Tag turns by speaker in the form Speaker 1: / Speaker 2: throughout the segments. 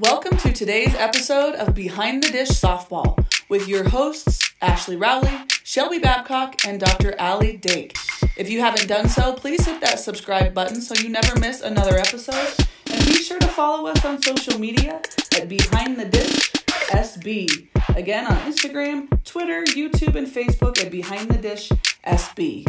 Speaker 1: Welcome to today's episode of Behind the Dish Softball with your hosts, Ashlie Rowley, Shelby Babcock, and Dr. Alley Dake. If you haven't done so, please hit that subscribe button so you never miss another episode. And be sure to follow us on social media at Behind the Dish SB. Again, on Instagram, Twitter, YouTube, and Facebook at Behind the Dish SB.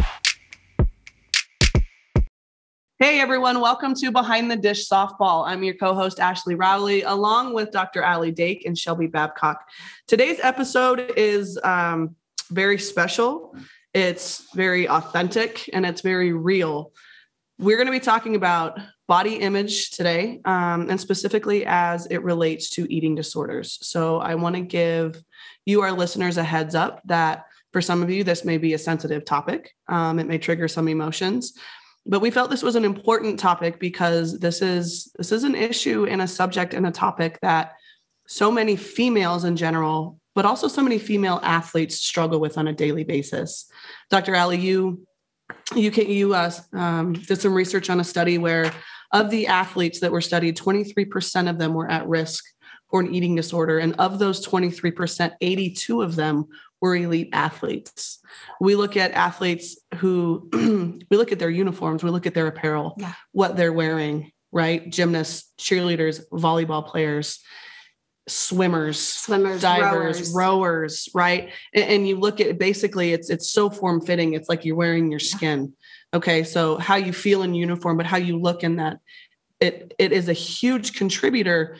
Speaker 1: Hey everyone, welcome to Behind the Dish Softball. I'm your co host, Ashlie Rowley, along with Dr. Alley Dake and Shelby Babcock. Today's episode is um, very special, it's very authentic, and it's very real. We're going to be talking about body image today, um, and specifically as it relates to eating disorders. So I want to give you, our listeners, a heads up that for some of you, this may be a sensitive topic, um, it may trigger some emotions but we felt this was an important topic because this is this is an issue and a subject and a topic that so many females in general but also so many female athletes struggle with on a daily basis. Dr Alley you you can you uh, um, did some research on a study where of the athletes that were studied 23% of them were at risk for an eating disorder and of those 23% 82 of them we're elite athletes. We look at athletes who we look at their uniforms, we look at their apparel, yeah. what they're wearing, right? Gymnasts, cheerleaders, volleyball players, swimmers,
Speaker 2: swimmers,
Speaker 1: divers, rowers, rowers right? And, and, you look at basically it's it's so form fitting. It's like you're wearing your skin. Okay, so how you feel in uniform, but how you look in that it it is a huge contributor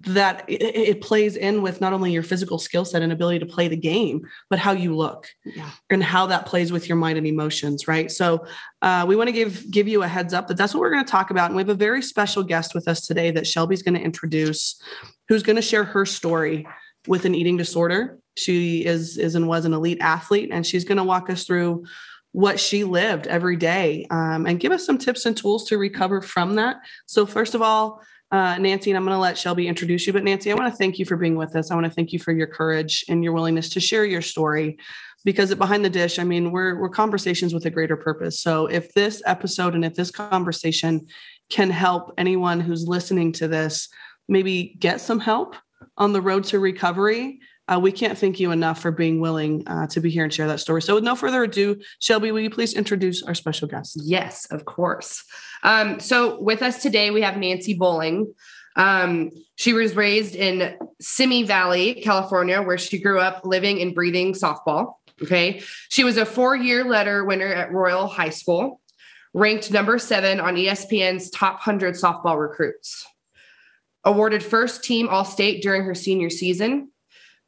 Speaker 1: that it, it, plays in with not only your physical skill set and ability to play the game, but how you look yeah. and how that plays with your mind and emotions, right? So uh, we want to give give you a heads up that that's what we're going to talk about, and we have a very special guest with us today that Shelby's going to introduce, who's going to share her story with an eating disorder. She is is and was an elite athlete, and she's going to walk us through what she lived every day um, and give us some tips and tools to recover from that. So first of all uh, Nancy, and I'm going to let Shelby introduce you. But Nancy, I want to thank you for being with us. I want to thank you for your courage and your willingness to share your story. Because behind the dish, I mean, we're we're conversations with a greater purpose. So if this episode and if this conversation can help anyone who's listening to this, maybe get some help on the road to recovery, uh, we can't thank you enough for being willing uh, to be here and share that story. So, with no further ado, Shelby, will you please introduce our special guest?
Speaker 3: Yes, of course. Um, so, with us today, we have Nancy Bowling. Um, she was raised in Simi Valley, California, where she grew up living and breathing softball. Okay. She was a four year letter winner at Royal High School, ranked number seven on ESPN's top 100 softball recruits, awarded first team All State during her senior season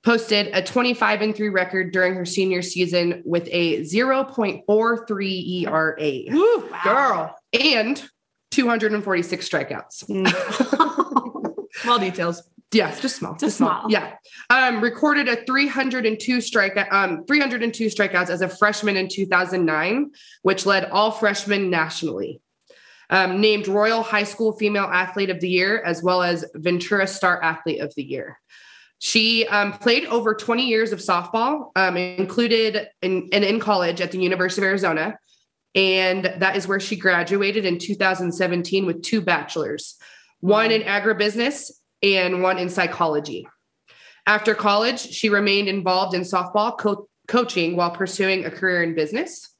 Speaker 3: posted a 25 and 3 record during her senior season with a 0.43 ERA.
Speaker 1: Woo, wow. Girl.
Speaker 3: And 246 strikeouts.
Speaker 1: Mm. small details.
Speaker 3: Yes, just small.
Speaker 2: Just, just small.
Speaker 3: small. Yeah. Um, recorded a 302 strike um 302 strikeouts as a freshman in 2009, which led all freshmen nationally. Um, named Royal High School Female Athlete of the Year, as well as Ventura Star Athlete of the Year. She um, played over 20 years of softball, um, included in, and in college at the University of Arizona. And that is where she graduated in 2017 with two bachelors, one in agribusiness and one in psychology. After college, she remained involved in softball co- coaching while pursuing a career in business.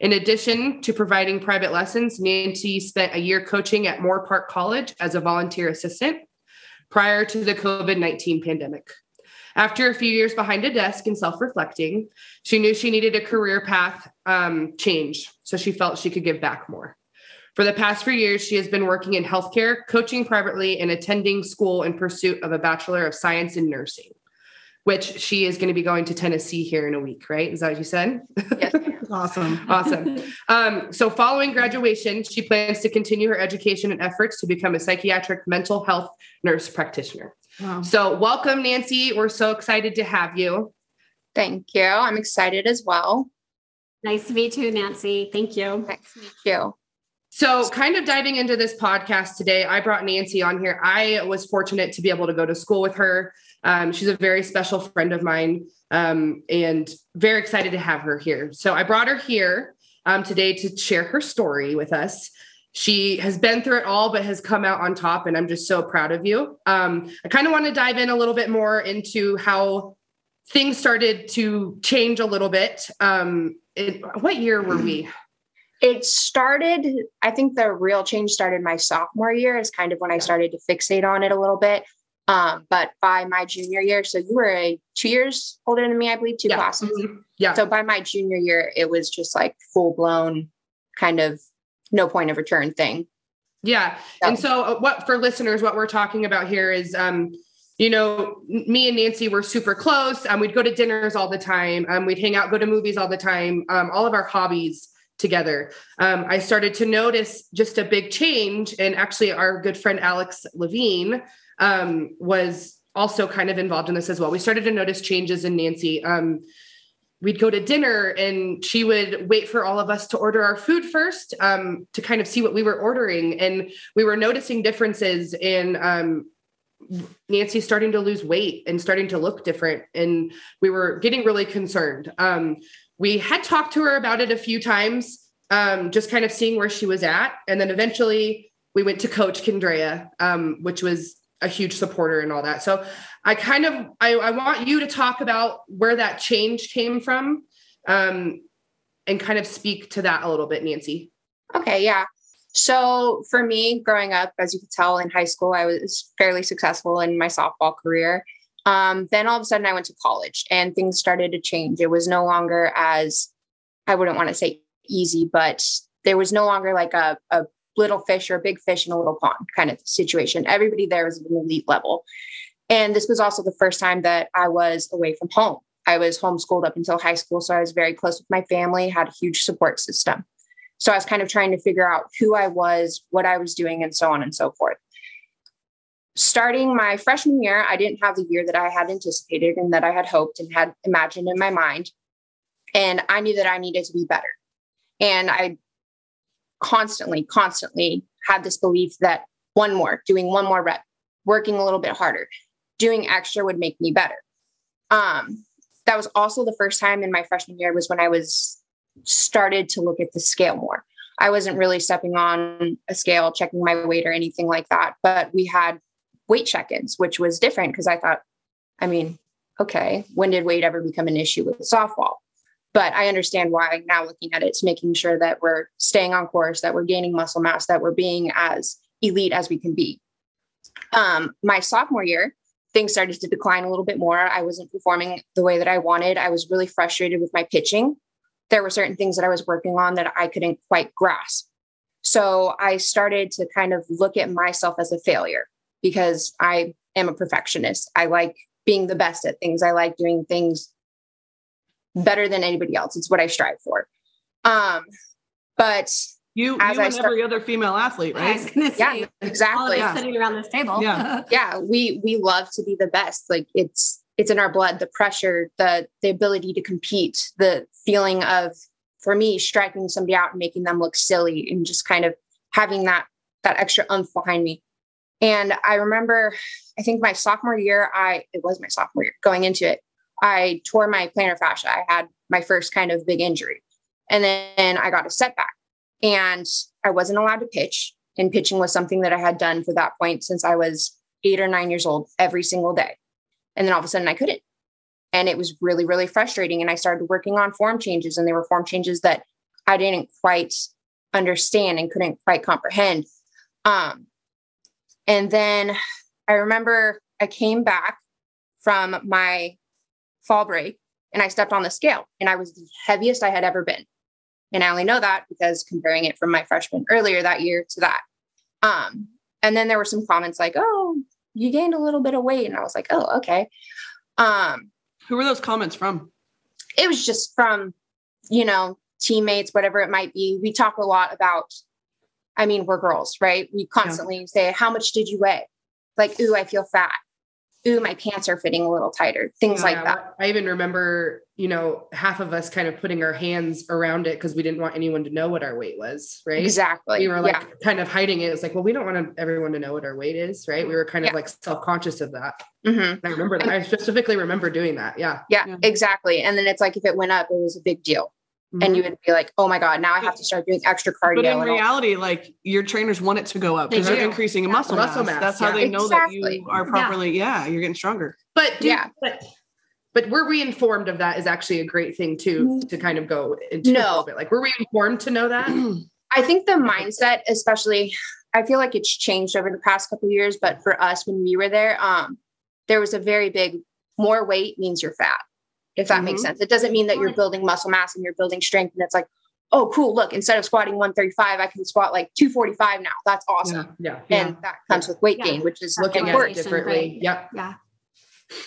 Speaker 3: In addition to providing private lessons, Nancy spent a year coaching at Moorpark College as a volunteer assistant prior to the COVID 19 pandemic. After a few years behind a desk and self reflecting, she knew she needed a career path um, change. So she felt she could give back more. For the past few years, she has been working in healthcare, coaching privately, and attending school in pursuit of a Bachelor of Science in Nursing which she is going to be going to Tennessee here in a week, right? Is that what you said?
Speaker 1: Yes. awesome.
Speaker 3: awesome. Um, so, following graduation, she plans to continue her education and efforts to become a psychiatric mental health nurse practitioner. Wow. So, welcome, Nancy. We're so excited to have you.
Speaker 4: Thank you. I'm excited as well.
Speaker 2: Nice to meet you, Nancy. Thank you.
Speaker 4: Nice to meet you.
Speaker 3: So, kind of diving into this podcast today, I brought Nancy on here. I was fortunate to be able to go to school with her. Um, she's a very special friend of mine um, and very excited to have her here. So I brought her here um, today to share her story with us. she has been through it all, but has come out on top. And I'm just so proud of you. Um, I kind of want to dive in a little bit more into how things started to change a little bit. Um, it, what year were we?
Speaker 4: It started, I think the real change started my sophomore year, is kind of when I started to fixate on it a little bit. Um, but by my junior year, so you were a two years older than me, I believe, two
Speaker 3: Yeah.
Speaker 4: classes.
Speaker 3: Mhm. Yeah.
Speaker 4: So by my junior year, it was just like full blown kind of no point of return thing.
Speaker 3: Yeah.
Speaker 4: Yeah.
Speaker 3: And so uh, what for listeners, what we're talking about here is um, you know, me and Nancy were super close. Um, we'd go to dinners all the time. Um, we'd hang out, go to movies all the time. Um, all of our hobbies together. Um, I started to notice just a big change. And actually, our good friend Alex Levine um, was also kind of involved in this as well. We started to notice changes in Nancy. Um, we'd go to dinner and she would wait for all of us to order our food first um, to kind of see what we were ordering. And we were noticing differences in um, Nancy starting to lose weight and starting to look different. And we were getting really concerned. Um, we had talked to her about it a few times, um, just kind of seeing where she was at. And then eventually we went to Coach Candrea, um, which was a huge supporter and all that. So I kind of I, I want you to talk about where that change came from um, and kind of speak to that a little bit, Nancy.
Speaker 4: Okay, yeah. So for me, growing up, as you can tell in high school, I was fairly successful in my softball career. Um, then all of a sudden, I went to college and things started to change. It was no longer as, I wouldn't want to say easy, but there was no longer like a, a little fish or a big fish in a little pond kind of situation. Everybody there was at an elite level. And this was also the first time that I was away from home. I was homeschooled up until high school. So I was very close with my family, had a huge support system. So I was kind of trying to figure out who I was, what I was doing, and so on and so forth. Starting my freshman year, I didn't have the year that I had anticipated and that I had hoped and had imagined in my mind. And I knew that I needed to be better. And I constantly, constantly had this belief that one more, doing one more rep, working a little bit harder, doing extra would make me better. Um, that was also the first time in my freshman year was when I was started to look at the scale more. I wasn't really stepping on a scale, checking my weight or anything like that, but we had weight check-ins, which was different because I thought, I mean, okay, when did weight ever become an issue with softball? But I understand why now looking at it, it's making sure that we're staying on course, that we're gaining muscle mass, that we're being as elite as we can be. Um, my sophomore year, things started to decline a little bit more. I wasn't performing the way that I wanted. I was really frustrated with my pitching. There were certain things that I was working on that I couldn't quite grasp. So I started to kind of look at myself as a failure because I am a perfectionist. I like being the best at things. I like doing things better than anybody else. It's what I strive for. Um, but
Speaker 1: You,
Speaker 4: As
Speaker 1: you
Speaker 4: I
Speaker 1: and
Speaker 4: start-
Speaker 1: every other female athlete,
Speaker 2: I was
Speaker 1: right?
Speaker 2: gonna say,
Speaker 4: yeah,
Speaker 2: all of
Speaker 4: exactly.
Speaker 2: us sitting around this table.
Speaker 1: Yeah.
Speaker 4: yeah we we love to be the best like it's it's in our blood the pressure the the ability to compete the feeling of for me striking somebody out and making them look silly and just kind of having that that extra umph behind me and i remember i think my sophomore year i it was my sophomore year going into it i tore my plantar fascia i had my first kind of big injury and then i got a setback and i wasn't allowed to pitch and pitching was something that i had done for that point since i was eight or nine years old every single day. And then all of a sudden I couldn't. And it was really, really frustrating. And I started working on form changes, and they were form changes that I didn't quite understand and couldn't quite comprehend. Um, and then I remember I came back from my fall break and I stepped on the scale and I was the heaviest I had ever been. And I only know that because comparing it from my freshman earlier that year to that. Um, and then there were some comments like, "Oh, you gained a little bit of weight," and I was like, "Oh, okay." Um,
Speaker 1: Who were those comments from?
Speaker 4: it was just from, you know, teammates, whatever it might be. We talk a lot about. I mean, we're girls, right? We constantly say, "How much did you weigh?" Like, "Ooh, I feel fat." "Ooh, my pants are fitting a little tighter." Things like that.
Speaker 3: I even remember, you know, half of us kind of putting our hands around it because we didn't want anyone to know what our weight was, right?
Speaker 4: Exactly.
Speaker 3: We were like
Speaker 4: yeah.
Speaker 3: kind of hiding it. It's like, well, we don't want everyone to know what our weight is, right? We were kind of like self-conscious of that.
Speaker 4: Mhm.
Speaker 3: I remember that. I specifically remember doing that. Yeah.
Speaker 4: Yeah,
Speaker 1: Yeah.
Speaker 4: exactly. And then it's like if it went up, it was a big deal. And you would be like, oh my God, now I have to start doing extra cardio.
Speaker 1: But in
Speaker 4: and all-
Speaker 1: reality, like your trainers want it to go up because they're increasing
Speaker 2: Yeah.
Speaker 1: muscle,
Speaker 3: Muscle
Speaker 1: mass.
Speaker 3: mass,
Speaker 1: That's how
Speaker 3: yeah.
Speaker 1: they know that you are properly. Yeah, you're getting stronger.
Speaker 3: But do,
Speaker 4: Yeah.
Speaker 3: but but were we informed of that is actually a great thing too to kind of go into a
Speaker 4: No.
Speaker 3: little bit. Like were we informed to know that?
Speaker 4: I think the mindset, especially, I feel like it's changed over the past couple of years, but for us when we were there, um, there was a very big more weight means you're fat, if that makes
Speaker 1: Mhm.
Speaker 4: sense. It doesn't mean that you're building muscle mass and you're building strength. And it's like, oh, cool, look, instead of squatting 135, I can squat like 245 now. That's awesome.
Speaker 3: Yeah.
Speaker 4: And that comes with weight
Speaker 2: Yeah.
Speaker 4: gain, which is
Speaker 3: Looking at it differently.
Speaker 2: right.
Speaker 3: Yep.
Speaker 2: Yeah.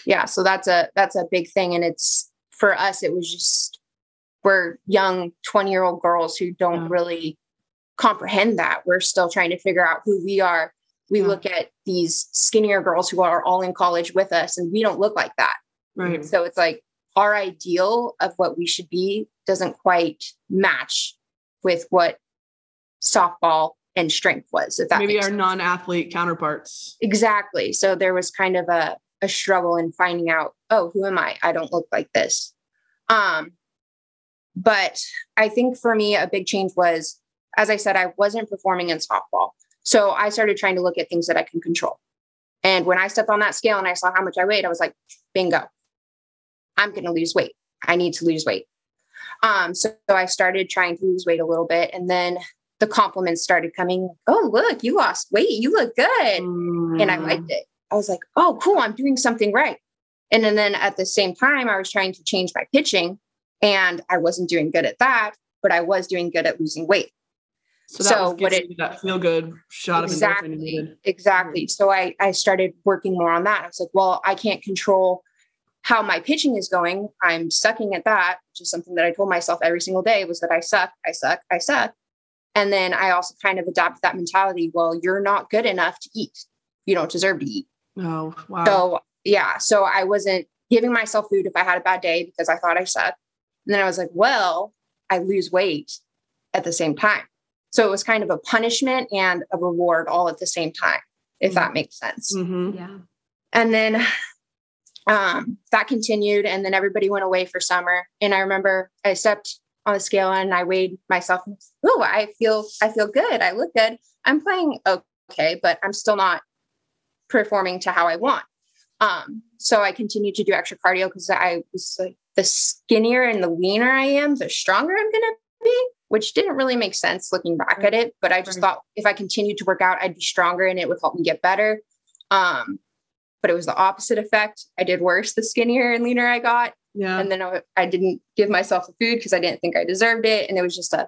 Speaker 4: yeah so that's a that's a big thing and it's for us it was just we're young 20 year old girls who don't
Speaker 1: Yeah.
Speaker 4: really comprehend that we're still trying to figure out who we are we
Speaker 1: Yeah.
Speaker 4: look at these skinnier girls who are all in college with us and we don't look like that
Speaker 1: Right.
Speaker 4: so it's like our ideal of what we should be doesn't quite match with what softball and strength was if that
Speaker 1: Maybe our
Speaker 4: sense.
Speaker 1: non-athlete counterparts.
Speaker 4: Exactly. So there was kind of a, a struggle in finding out, oh, who am I? I don't look like this. Um, but I think for me, a big change was, as I said, I wasn't performing in softball. So I started trying to look at things that I can control. And when I stepped on that scale and I saw how much I weighed, I was like, bingo, I'm going to lose weight. I need to lose weight. Um, so, so I started trying to lose weight a little bit. And then the compliments started coming. Oh, look, you lost weight. You look good and I
Speaker 1: Mm.
Speaker 4: liked it. I was like, oh, cool, I'm doing something right. And then, then at the same time, I was trying to change my pitching and I wasn't doing good at that, but I was doing good at losing weight.
Speaker 1: So that
Speaker 4: So what it-
Speaker 1: you that feel good shot of endorphin
Speaker 4: Exactly. Exactly. So I, I started working more on that. I was like, well, I can't control how my pitching is going. I'm sucking at that, which is something that I told myself every single day was that I suck, I suck, I suck. And then I also kind of adopted that mentality. Well, you're not good enough to eat. You don't deserve to eat.
Speaker 1: Oh wow.
Speaker 4: So yeah, so I wasn't giving myself food if I had a bad day because I thought I sucked. And then I was like, well, I lose weight at the same time. So it was kind of a punishment and a reward all at the same time, if that makes sense.
Speaker 1: Mhm.
Speaker 2: Yeah.
Speaker 4: And then um, that continued, and then everybody went away for summer. And I remember I stepped on the scale and I weighed myself. Oh, I feel I feel good. I look good. I'm playing okay, but I'm still not performing to how I want. Um, so I continued to do extra cardio because I was like, the skinnier and the leaner I am, the stronger I'm gonna be, which didn't really make sense looking back at it. But I just thought if I continued to work out, I'd be stronger and it would help me get better. Um, but it was the opposite effect. I did worse the skinnier and leaner I got.
Speaker 1: Yeah.
Speaker 4: And then I, I didn't give myself the food because I didn't think I deserved it. And it was just a,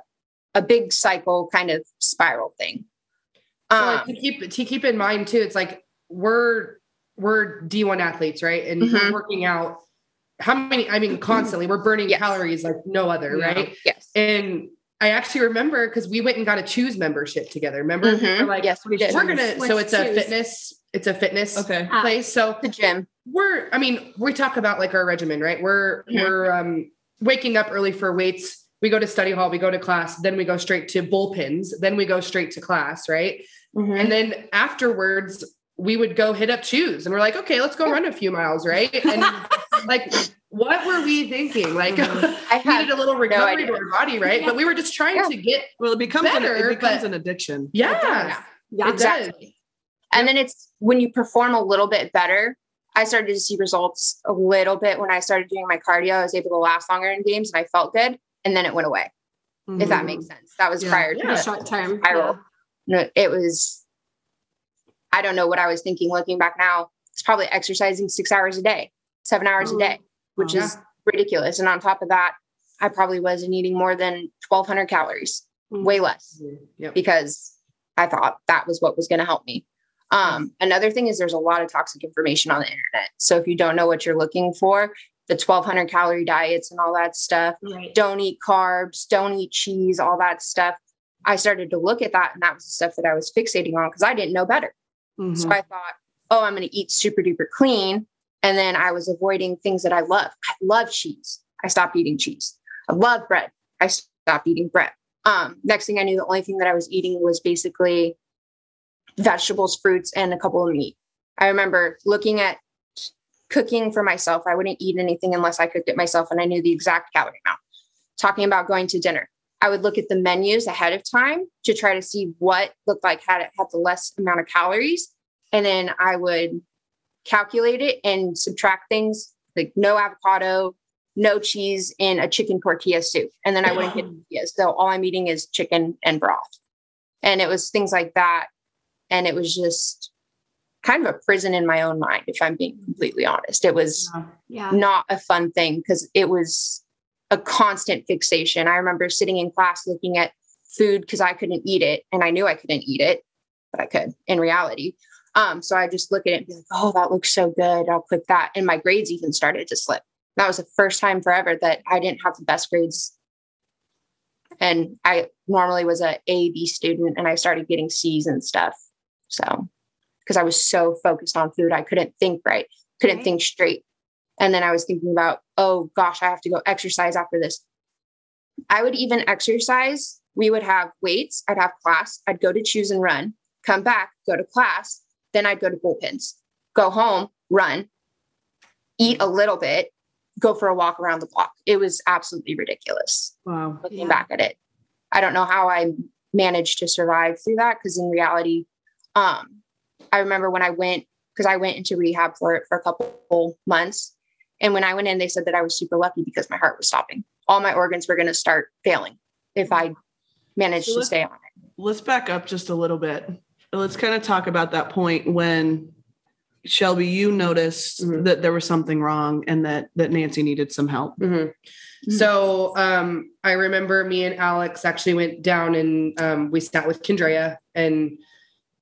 Speaker 4: a big cycle kind of spiral thing.
Speaker 3: Well,
Speaker 4: Um,
Speaker 3: to keep to keep in mind too, it's like we're we're D1 athletes, right? And
Speaker 4: Mhm.
Speaker 3: we're working out how many, I mean, constantly we're burning
Speaker 4: Yes.
Speaker 3: calories like no other,
Speaker 1: Yeah.
Speaker 3: right?
Speaker 4: yes.
Speaker 3: And I actually remember because we went and got a Chuze membership together. Remember?
Speaker 4: Mhm.
Speaker 3: We're like,
Speaker 4: yes, we did.
Speaker 3: we're gonna so it's a fitness, it's a fitness
Speaker 1: okay.
Speaker 2: Ah.
Speaker 3: place. So
Speaker 4: the gym.
Speaker 3: we're i mean we talk about like our regimen right we're
Speaker 4: Mhm.
Speaker 3: we're um waking up early for weights we go to study hall we go to class then we go straight to bullpens then we go straight to class right
Speaker 4: Mhm.
Speaker 3: and then afterwards we would go hit up Chuze and we're like okay let's go run a few miles right and like what were we thinking like
Speaker 1: Mhm.
Speaker 4: I
Speaker 3: we
Speaker 4: had
Speaker 3: needed a little recovery
Speaker 4: idea.
Speaker 3: to our body right
Speaker 2: Yeah.
Speaker 3: but we were just trying
Speaker 4: Yeah.
Speaker 3: to get
Speaker 1: Well, it becomes an, it becomes
Speaker 3: but-
Speaker 1: an addiction.
Speaker 3: yeah,
Speaker 2: Yeah.
Speaker 3: it does
Speaker 4: And then it's when you perform a little bit better. I started to see results a little bit when I started doing my cardio. I was able to last longer in games and I felt good. And then it went away, if that makes sense. That was
Speaker 1: Yeah.
Speaker 4: prior to
Speaker 3: Yeah.
Speaker 4: the
Speaker 2: Short term.
Speaker 4: spiral. No, it was, I don't know what I was thinking looking back now. It's probably exercising six hours a day, seven hours
Speaker 1: Oh,
Speaker 4: a day, which
Speaker 1: wow.
Speaker 4: is ridiculous. And on top of that, I probably wasn't eating more than 1200 calories,
Speaker 1: Mm.
Speaker 4: way less
Speaker 3: yep
Speaker 4: because I thought that was what was going to help me. Um, another thing is there's a lot of toxic information on the internet. So if you don't know what you're looking for, the 1200 calorie diets and all that stuff,
Speaker 2: Right.
Speaker 4: don't eat carbs, don't eat cheese, all that stuff. I started to look at that and that was the stuff that I was fixating on because I didn't know better.
Speaker 1: Mhm.
Speaker 4: So I thought, oh, I'm going to eat super duper clean. And then I was avoiding things that I love. I love cheese. I stopped eating cheese. I love bread. I stopped eating bread. Um, next thing I knew, the only thing that I was eating was basically vegetables, fruits, and a couple of meat. I remember looking at cooking for myself. I wouldn't eat anything unless I cooked it myself and I knew the exact calorie amount. talking about going to dinner. I would look at the menus ahead of time to try to see what looked like had it had the less amount of calories. And then I would calculate it and subtract things like no avocado, no cheese, in a chicken tortilla soup. And then I wouldn't get tortillas. So all I'm eating is chicken and broth. And it was things like that. And it was just kind of a prison in my own mind, if I'm being completely honest. It was
Speaker 2: Yeah.
Speaker 4: not a fun thing because it was a constant fixation. I remember sitting in class looking at food because I couldn't eat it and I knew I couldn't eat it, but I could in reality. Um, so I just look at it and be like, oh, that looks so good. I'll click that. And my grades even started to slip. That was the first time forever that I didn't have the best grades. And I normally was a A, B student and I started getting C's and stuff. So because I was so focused on food, I couldn't think right, couldn't think straight. And then I was thinking about, oh gosh, I have to go exercise after this. I would even exercise. We would have weights. I'd have class. I'd go to Chuze and run, come back, go to class. Then I'd go to bullpens, go home, run, eat a little bit, go for a walk around the block. It was absolutely ridiculous
Speaker 1: Wow.
Speaker 4: looking
Speaker 2: Yeah.
Speaker 4: back at it. I don't know how I managed to survive through that because in reality, um, I remember when I went because I went into rehab for it for a couple months. And when I went in, they said that I was super lucky because my heart was stopping. All my organs were going to start failing if I managed
Speaker 1: So
Speaker 4: to stay on it.
Speaker 1: Let's back up just a little bit. Let's kind of talk about that point when Shelby, you noticed
Speaker 3: Mhm.
Speaker 1: that there was something wrong and that that Nancy needed some help.
Speaker 3: Mhm. So um, I remember me and Alex actually went down and um, we sat with Candrea and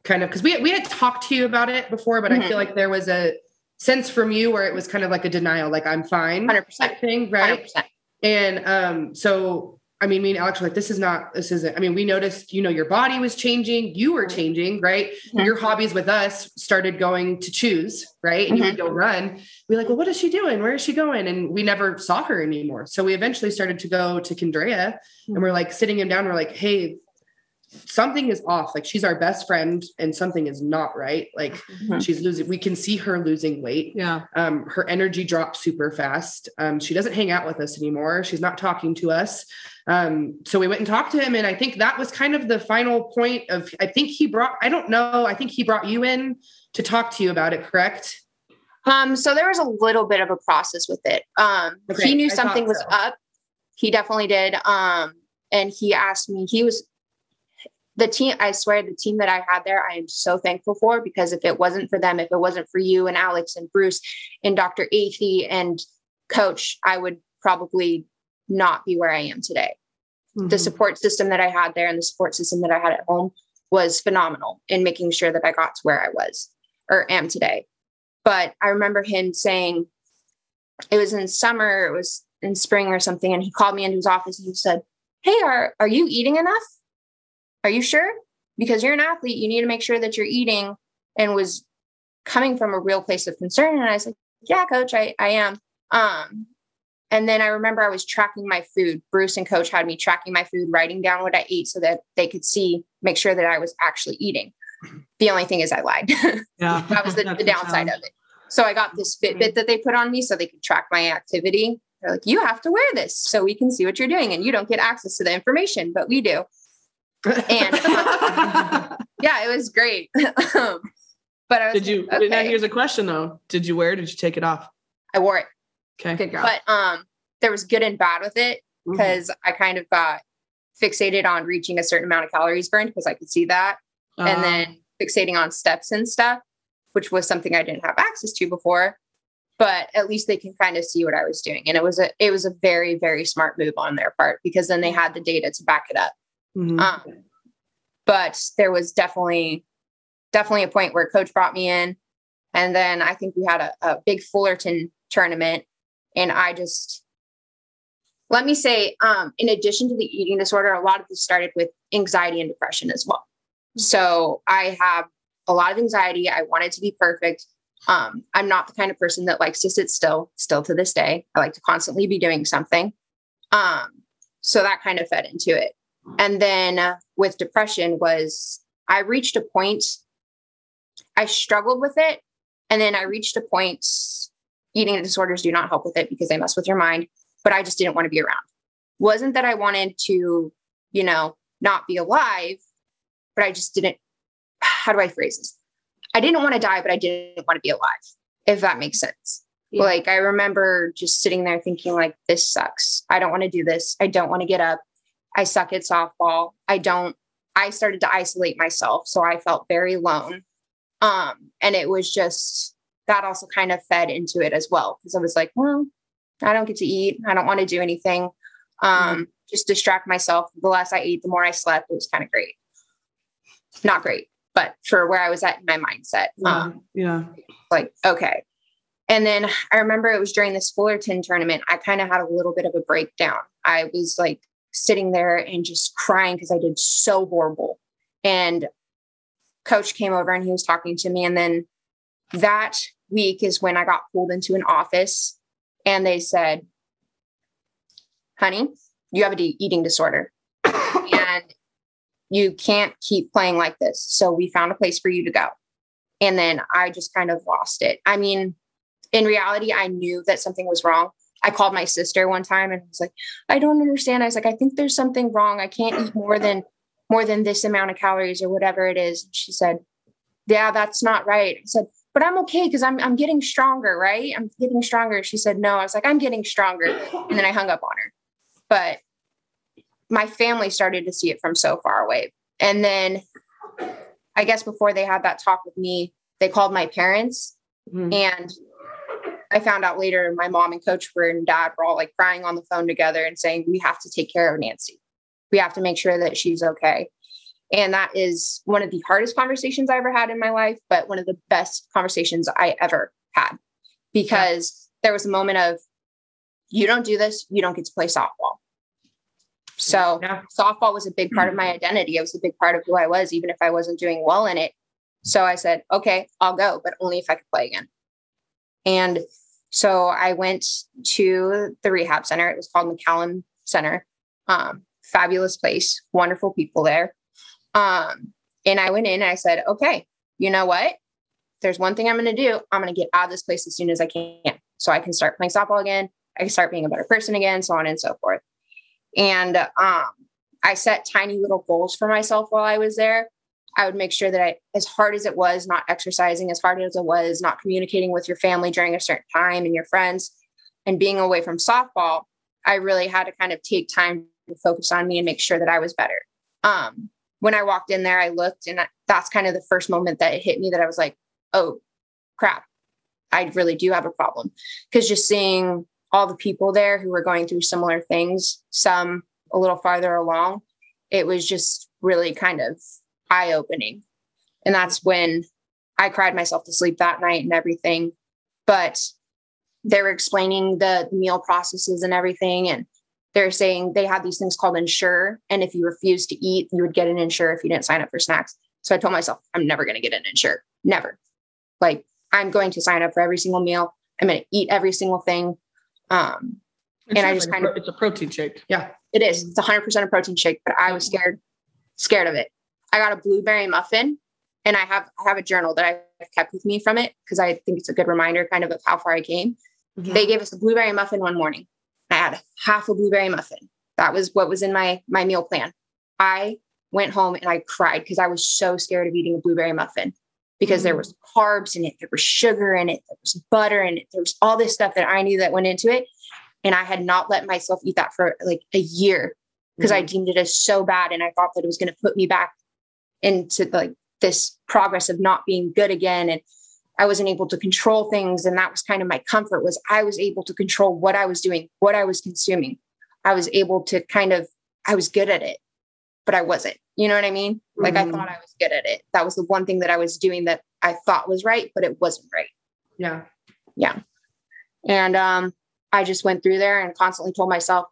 Speaker 3: kind of because we we had talked to you about it before, but I
Speaker 4: Mhm.
Speaker 3: feel like there was a sense from you where it was kind of like a denial, like I'm fine,
Speaker 4: 100%.
Speaker 3: thing, right?
Speaker 4: 100%.
Speaker 3: And um, so I mean, me and Alex were like, this is not, this isn't. I mean, we noticed, you know, your body was changing, you were changing, right?
Speaker 4: Mhm.
Speaker 3: Your hobbies with us started going to Chuze, right? And you would go run. We're like, well, what is she doing? Where is she going? And we never saw her anymore. So we eventually started to go to Candrea and we're like sitting him down. We're like, hey, something is off. Like she's our best friend and something is not right. Like
Speaker 4: Mhm.
Speaker 3: she's losing, we can see her losing weight
Speaker 1: Yeah.
Speaker 3: um, her energy drops super fast. Um, she doesn't hang out with us anymore. She's not talking to us. Um, so we went and talked to him, and I think that was kind of the final point of. I think he brought. I don't know. I think he brought you in to talk to you about it. Correct?
Speaker 4: Um, so there was a little bit of a process with it. Um,
Speaker 3: Okay,
Speaker 4: he knew something
Speaker 3: thought
Speaker 4: was up. He definitely did. Um, and he asked me, he was the team, I swear, the team that I had there, I am so thankful for because if it wasn't for them, if it wasn't for you and Alex and Bruce and Dr. Athey and coach, I would probably not be where I am today. the
Speaker 1: Mhm.
Speaker 4: support system that I had there and the support system that I had at home was phenomenal in making sure that I got to where I was or am today. But I remember him saying it was in summer, it was in spring or something, and he called me into his office and he said, Hey, are are you eating enough? Are you sure? Because you're an athlete, you need to make sure that you're eating and was coming from a real place of concern. And I was like, Yeah, coach, I, I am. Um, and then I remember I was tracking my food. Bruce and coach had me tracking my food, writing down what I ate so that they could see, make sure that I was actually eating. The only thing is I lied.
Speaker 1: Yeah.
Speaker 4: that was the, the downside of it. So I got this Fitbit that they put on me so they could track my activity. They're like, you have to wear this so we can see what you're doing. And you don't get access to the information, but we do. And um, yeah, it was great. Um, but I was
Speaker 1: Did you?
Speaker 4: like,
Speaker 1: Now here's a question though. Did you wear? it? Did you take it off?
Speaker 4: I wore it.
Speaker 1: Okay.
Speaker 2: Good girl.
Speaker 4: But um there was good and bad with it because I kind of got fixated on reaching a certain amount of calories burned because I could see that. and
Speaker 1: Um,
Speaker 4: then fixating on steps and stuff, which was something I didn't have access to before. But at least they can kind of see what I was doing. And it was a it was a very, very smart move on their part because then they had the data to back it up.
Speaker 1: Mhm.
Speaker 4: Um, but there was definitely definitely a point where coach brought me in. And then I think we had a, a big Fullerton tournament. And I just let me say, um, in addition to the eating disorder, a lot of this started with anxiety and depression as well. So I have a lot of anxiety. I wanted to be perfect. Um, I'm not the kind of person that likes to sit still, still to this day. I like to constantly be doing something. Um, so that kind of fed into it. And then uh, with depression was I reached a point I struggled with it and then I reached a point eating disorders do not help with it because they mess with your mind, but I just didn't want to be around. wasn't that I wanted to, you know, not be alive, but I just didn't. How do I phrase this? I didn't want to die, but I didn't want to be alive, if that makes sense. Yeah. Like I remember just sitting there thinking, like, this sucks. I don't want to do this. I don't want to get up. I suck at softball. I don't, I started to isolate myself. So I felt very alone. Um, and it was just that also kind of fed into it as well. Because I was like, well, I don't get to eat. I don't want to do anything. Um, mm-hmm. just distract myself. The less I ate, the more I slept. It was kind of great. Not great, but for where I was at in my mindset.
Speaker 1: Yeah. Um, yeah.
Speaker 4: Like, okay. And then I remember it was during this Fullerton tournament, I kind of had a little bit of a breakdown. I was like sitting there and just crying because I did so horrible. And coach came over and he was talking to me. And then that week is when I got pulled into an office and they said, honey, you have an eating disorder and you can't keep playing like this. So we found a place for you to go. And then I just kind of lost it. I mean, in reality, I knew that something was wrong. I called my sister one time and was like, I don't understand. I was like, I think there's something wrong. I can't eat more than more than this amount of calories or whatever it is. And she said, Yeah, that's not right. I said, but I'm okay because I'm I'm getting stronger, right? I'm getting stronger. She said, No. I was like, I'm getting stronger. And then I hung up on her. But my family started to see it from so far away. And then I guess before they had that talk with me, they called my parents mm-hmm. and I found out later my mom and coach were and dad were all like crying on the phone together and saying, we have to take care of Nancy. We have to make sure that she's okay. And that is one of the hardest conversations I ever had in my life, but one of the best conversations I ever had because yeah. there was a moment of, you don't do this, you don't get to play softball. So yeah. softball was a big part of my mm-hmm. identity. It was a big part of who I was, even if I wasn't doing well in it. So I said, okay, I'll go, but only if I could play again. And so I went to the rehab center. It was called McCallum Center. Um, fabulous place, wonderful people there. Um, and I went in and I said, okay, you know what? There's one thing I'm going to do. I'm going to get out of this place as soon as I can so I can start playing softball again. I can start being a better person again, so on and so forth. And um, I set tiny little goals for myself while I was there. I would make sure that I, as hard as it was, not exercising, as hard as it was, not communicating with your family during a certain time and your friends, and being away from softball, I really had to kind of take time to focus on me and make sure that I was better. Um, when I walked in there, I looked, and that's kind of the first moment that it hit me that I was like, oh, crap, I really do have a problem. Because just seeing all the people there who were going through similar things, some a little farther along, it was just really kind of eye opening. And that's when I cried myself to sleep that night and everything. But they were explaining the, the meal processes and everything. And they're saying they had these things called Ensure. And if you refused to eat, you would get an Ensure if you didn't sign up for snacks. So I told myself, I'm never going to get an Ensure. Never. Like, I'm going to sign up for every single meal. I'm going to eat every single thing. Um, and I just kind
Speaker 1: of, it's a protein shake.
Speaker 3: Yeah,
Speaker 4: it is. It's 100% a protein shake, but I was scared, scared of it. I got a blueberry muffin and I have I have a journal that I've kept with me from it because I think it's a good reminder kind of of how far I came. Yeah. They gave us a blueberry muffin one morning. I had half a blueberry muffin. That was what was in my my meal plan. I went home and I cried because I was so scared of eating a blueberry muffin because mm. there was carbs in it, there was sugar in it, there was butter in it, there was all this stuff that I knew that went into it. And I had not let myself eat that for like a year because mm. I deemed it as so bad. And I thought that it was going to put me back into like this progress of not being good again and I wasn't able to control things and that was kind of my comfort was I was able to control what I was doing, what I was consuming. I was able to kind of I was good at it, but I wasn't. You know what I mean? Like mm-hmm. I thought I was good at it. That was the one thing that I was doing that I thought was right, but it wasn't right.
Speaker 3: Yeah.
Speaker 4: Yeah. And um I just went through there and constantly told myself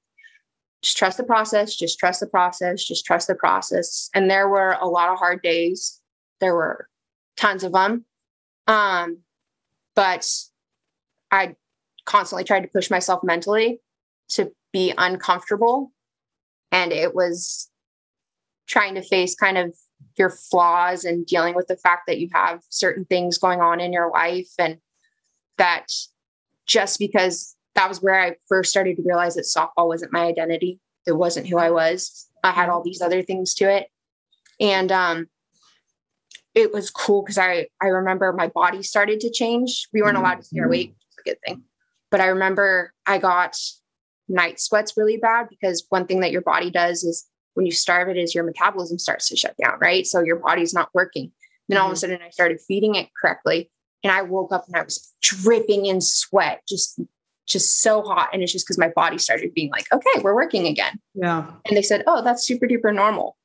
Speaker 4: just trust the process, just trust the process, just trust the process. And there were a lot of hard days. There were tons of them. Um, but I constantly tried to push myself mentally to be uncomfortable. And it was trying to face kind of your flaws and dealing with the fact that you have certain things going on in your life and that just because that was where I first started to realize that softball wasn't my identity. it wasn't who I was. I had all these other things to it. And um it was cool because I I remember my body started to change. We weren't allowed to see our weight, which is a good thing. But I remember I got night sweats really bad because one thing that your body does is when you starve it is your metabolism starts to shut down, right? So your body's not working. Then all of a sudden I started feeding it correctly and I woke up and I was dripping in sweat, just just so hot. And it's just because my body started being like, okay, we're working again.
Speaker 1: Yeah.
Speaker 4: And they said, oh, that's super duper normal.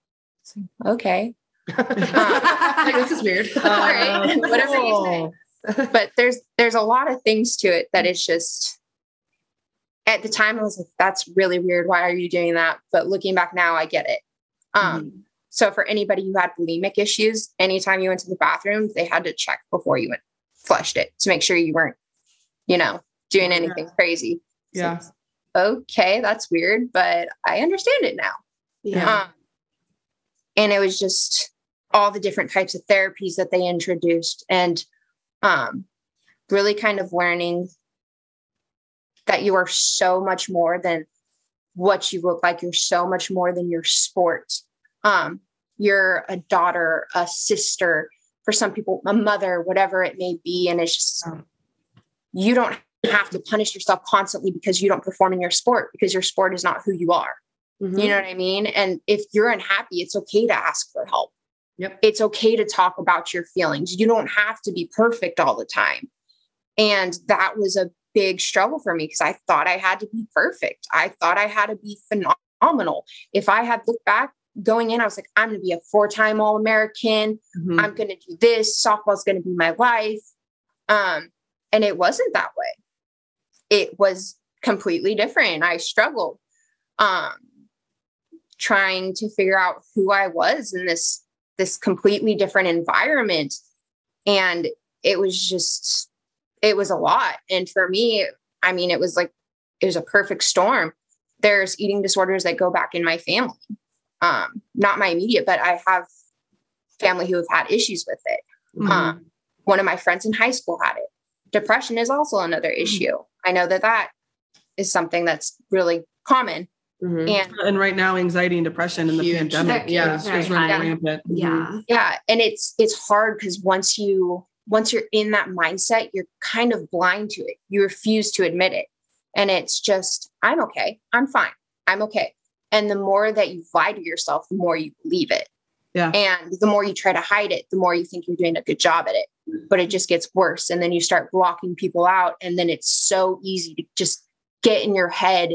Speaker 4: Like, okay.
Speaker 3: like, this is weird.
Speaker 4: All right.
Speaker 1: Uh,
Speaker 4: Whatever you say. But there's there's a lot of things to it that it's just at the time I was like, that's really weird. Why are you doing that? But looking back now, I get it. Um, so for anybody who had bulimic issues, anytime you went to the bathroom, they had to check before you went flushed it to make sure you weren't, you know, doing anything crazy.
Speaker 1: Yeah.
Speaker 4: it's, okay, that's weird, but I understand it now.
Speaker 1: Yeah.
Speaker 4: Um, and it was just all the different types of therapies that they introduced and um, really kind of learning that you are so much more than what you look like. You're so much more than your sport. Um, you're a daughter, a sister, for some people, a mother, whatever it may be. And it's just, you don't have to punish yourself constantly because you don't perform in your sport because your sport is not who you are.
Speaker 1: Mhm.
Speaker 4: You know what I mean? And if you're unhappy, it's okay to ask for help.
Speaker 3: Yep.
Speaker 4: It's okay to talk about your feelings. You don't have to be perfect all the time. And that was a big struggle for me because I thought I had to be perfect. I thought I had to be phenomenal. If I had looked back going in, I was like, I'm going to be a four time All American.
Speaker 1: Mhm.
Speaker 4: I'm going to do this. Softball's going to be my life. Um, and it wasn't that way. It was completely different. I struggled um, trying to figure out who I was in this this completely different environment, and it was just it was a lot. And for me, I mean, it was like it was a perfect storm. There's eating disorders that go back in my family, um, not my immediate, but I have family who have had issues with it.
Speaker 1: Mhm.
Speaker 4: Um, one of my friends in high school had it. Depression is also another issue. I know that that is something that's really common.
Speaker 3: Mhm.
Speaker 4: And
Speaker 1: and right now, anxiety and depression in the pandemic,
Speaker 3: Yeah,
Speaker 1: yeah, is,
Speaker 2: very
Speaker 1: is running
Speaker 2: high.
Speaker 1: rampant. Mhm.
Speaker 2: Yeah.
Speaker 4: yeah, and it's it's hard because once you once you're in that mindset, you're kind of blind to it. You refuse to admit it. And it's just, I'm okay. I'm fine. I'm okay. And the more that you lie to yourself, the more you believe it.
Speaker 1: Yeah.
Speaker 4: And the more you try to hide it, the more you think you're doing a good job at it. But it just gets worse. And then you start blocking people out. And then it's so easy to just get in your head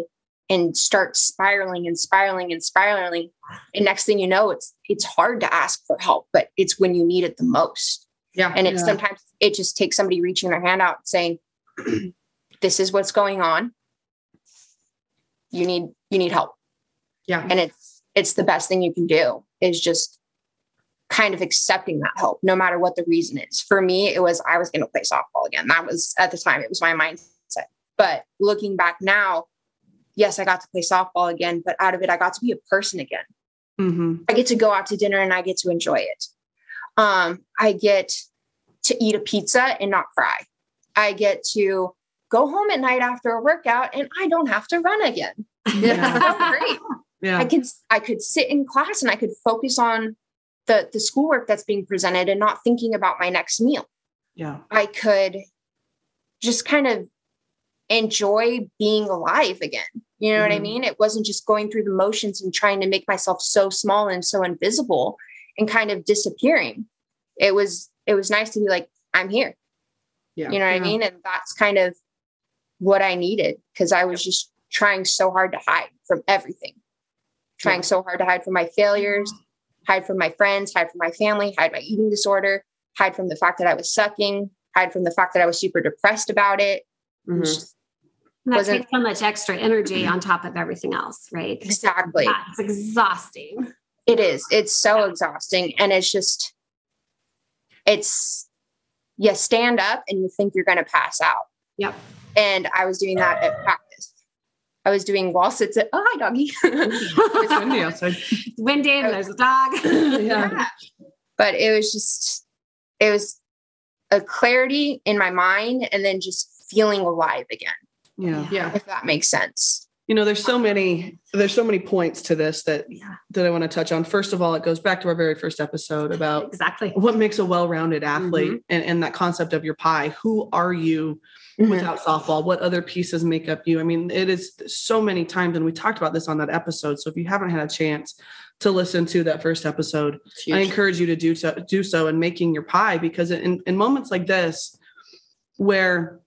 Speaker 4: and start spiraling and spiraling and spiraling. And next thing you know, it's it's hard to ask for help, but it's when you need it the most.
Speaker 3: Yeah.
Speaker 4: And it's
Speaker 1: Yeah.
Speaker 4: sometimes it just takes somebody reaching their hand out and saying, This is what's going on. You need you need help.
Speaker 3: yeah.
Speaker 4: And it's it's the best thing you can do is just kind of accepting that help, no matter what the reason is. For me, it was I was gonna play softball again. That was at the time, it was my mindset. But looking back now, yes, I got to play softball again, but out of it, I got to be a person again.
Speaker 1: Mhm.
Speaker 4: I get to go out to dinner and I get to enjoy it. Um, I get to eat a pizza and not cry. I get to go home at night after a workout and I don't have to run again.
Speaker 1: Yeah.
Speaker 4: Great.
Speaker 1: Yeah.
Speaker 4: I could I could sit in class and I could focus on the the schoolwork that's being presented and not thinking about my next meal.
Speaker 1: yeah.
Speaker 4: I could just kind of enjoy being alive again. You know what I
Speaker 1: Mhm.
Speaker 4: mean? It wasn't just going through the motions and trying to make myself so small and so invisible and kind of disappearing. It was it was nice to be like I'm here.
Speaker 3: Yeah.
Speaker 4: You know what
Speaker 1: Yeah.
Speaker 4: I mean? And that's kind of what I needed because I was just trying so hard to hide from everything. Trying so hard to hide from my failures, hide from my friends, hide from my family, hide my eating disorder, hide from the fact that I was sucking, hide from the fact that I was super depressed about it. It was
Speaker 3: Mhm.
Speaker 2: And that
Speaker 4: Wasn't-
Speaker 2: takes so much extra energy on top of everything else, right?
Speaker 4: exactly.
Speaker 2: Yeah, it's exhausting.
Speaker 4: It is. It's so exhausting. And it's just, it's, you stand up and you think you're going to pass out.
Speaker 2: Yep.
Speaker 4: And I was doing that at practice. I was doing wall sits at, oh, hi, doggy.
Speaker 1: It's windy outside.
Speaker 2: It's windy and there's a dog.
Speaker 1: Yeah.
Speaker 4: but it was just, it was a clarity in my mind and then just feeling alive again,
Speaker 1: Yeah.
Speaker 3: Yeah.
Speaker 4: if that makes sense.
Speaker 1: you know, there's so many, there's so many points to this that
Speaker 2: Yeah,
Speaker 1: that I want to touch on. First of all, it goes back to our very first episode about
Speaker 2: exactly.
Speaker 1: what makes a well-rounded athlete
Speaker 2: Mm-hmm.
Speaker 1: and, and that concept of your pie. Who are you
Speaker 4: Mhm.
Speaker 1: without softball? What other pieces make up you? I mean, it is so many times, and we talked about this on that episode. So if you haven't had a chance to listen to that first episode, I encourage you to do so do so in making your pie because in, in moments like this, where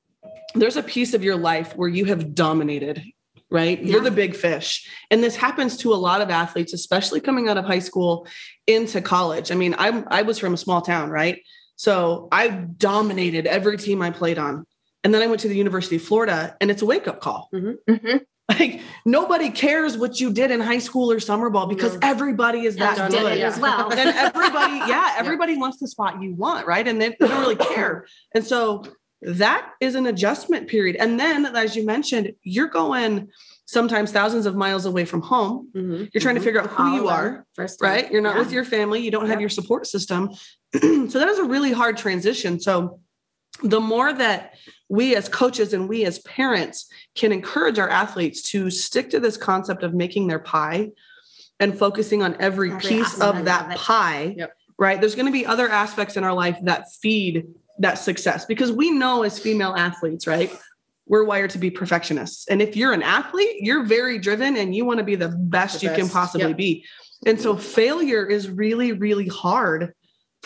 Speaker 1: there's a piece of your life where you have dominated, right? You're the big fish. And this happens to a lot of athletes, especially coming out of high school into college. I mean, I'm I was from a small town, right? So I dominated every team I played on. And then I went to the University of Florida and it's a wake-up call.
Speaker 4: Mhm.
Speaker 1: Like nobody cares what you did in high school or summer ball because
Speaker 3: No.
Speaker 1: everybody is that
Speaker 2: And
Speaker 3: done
Speaker 1: good
Speaker 2: did
Speaker 3: yeah.
Speaker 2: as well.
Speaker 1: and everybody, yeah, everybody wants the spot you want, right? And they, they don't really care. And so that is an adjustment period. And then, as you mentioned, you're going sometimes thousands of miles away from home.
Speaker 3: Mhm.
Speaker 1: You're trying to
Speaker 2: Mhm.
Speaker 1: figure out who you are,
Speaker 2: First
Speaker 1: right? You're not
Speaker 2: Yeah.
Speaker 1: with your family. You don't have
Speaker 2: Yep.
Speaker 1: your support system. so that is a really hard transition. So the more that we as coaches and we as parents can encourage our athletes to stick to this concept of making their pie and focusing on every,
Speaker 2: Every
Speaker 1: piece
Speaker 2: aspect
Speaker 1: of that pie,
Speaker 3: Yep.
Speaker 1: right? There's going to be other aspects in our life that feed that success because we know as female athletes, right? We're wired to be perfectionists. And if you're an athlete, you're very driven and you want to be the best
Speaker 3: The
Speaker 1: you can possibly
Speaker 3: yep.
Speaker 1: be. And so failure is really, really hard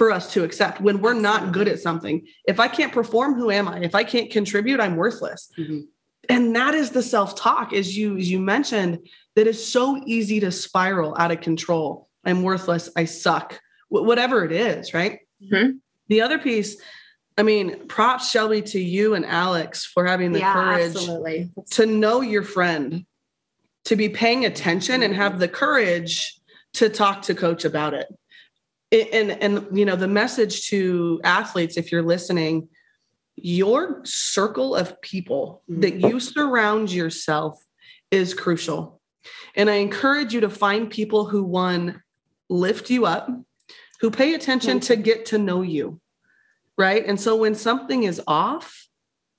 Speaker 1: for us to accept when we're not good at something. If I can't perform, who am I? If I can't contribute, I'm worthless.
Speaker 3: Mhm.
Speaker 1: And that is the self-talk, as you as you mentioned, that is so easy to spiral out of control. I'm worthless. I suck. Wh- whatever it is, right?
Speaker 4: Mhm.
Speaker 1: The other piece, I mean, props Shelby to you and Alex for having the
Speaker 2: yeah,
Speaker 1: courage
Speaker 2: absolutely.
Speaker 1: to know your friend, to be paying attention and have the courage to talk to coach about it. And and you know, the message to athletes if you're listening, your circle of people mm-hmm. that you surround yourself is crucial. And I encourage you to find people who one lift you up, who pay attention to get to know you. Right? And so when something is off,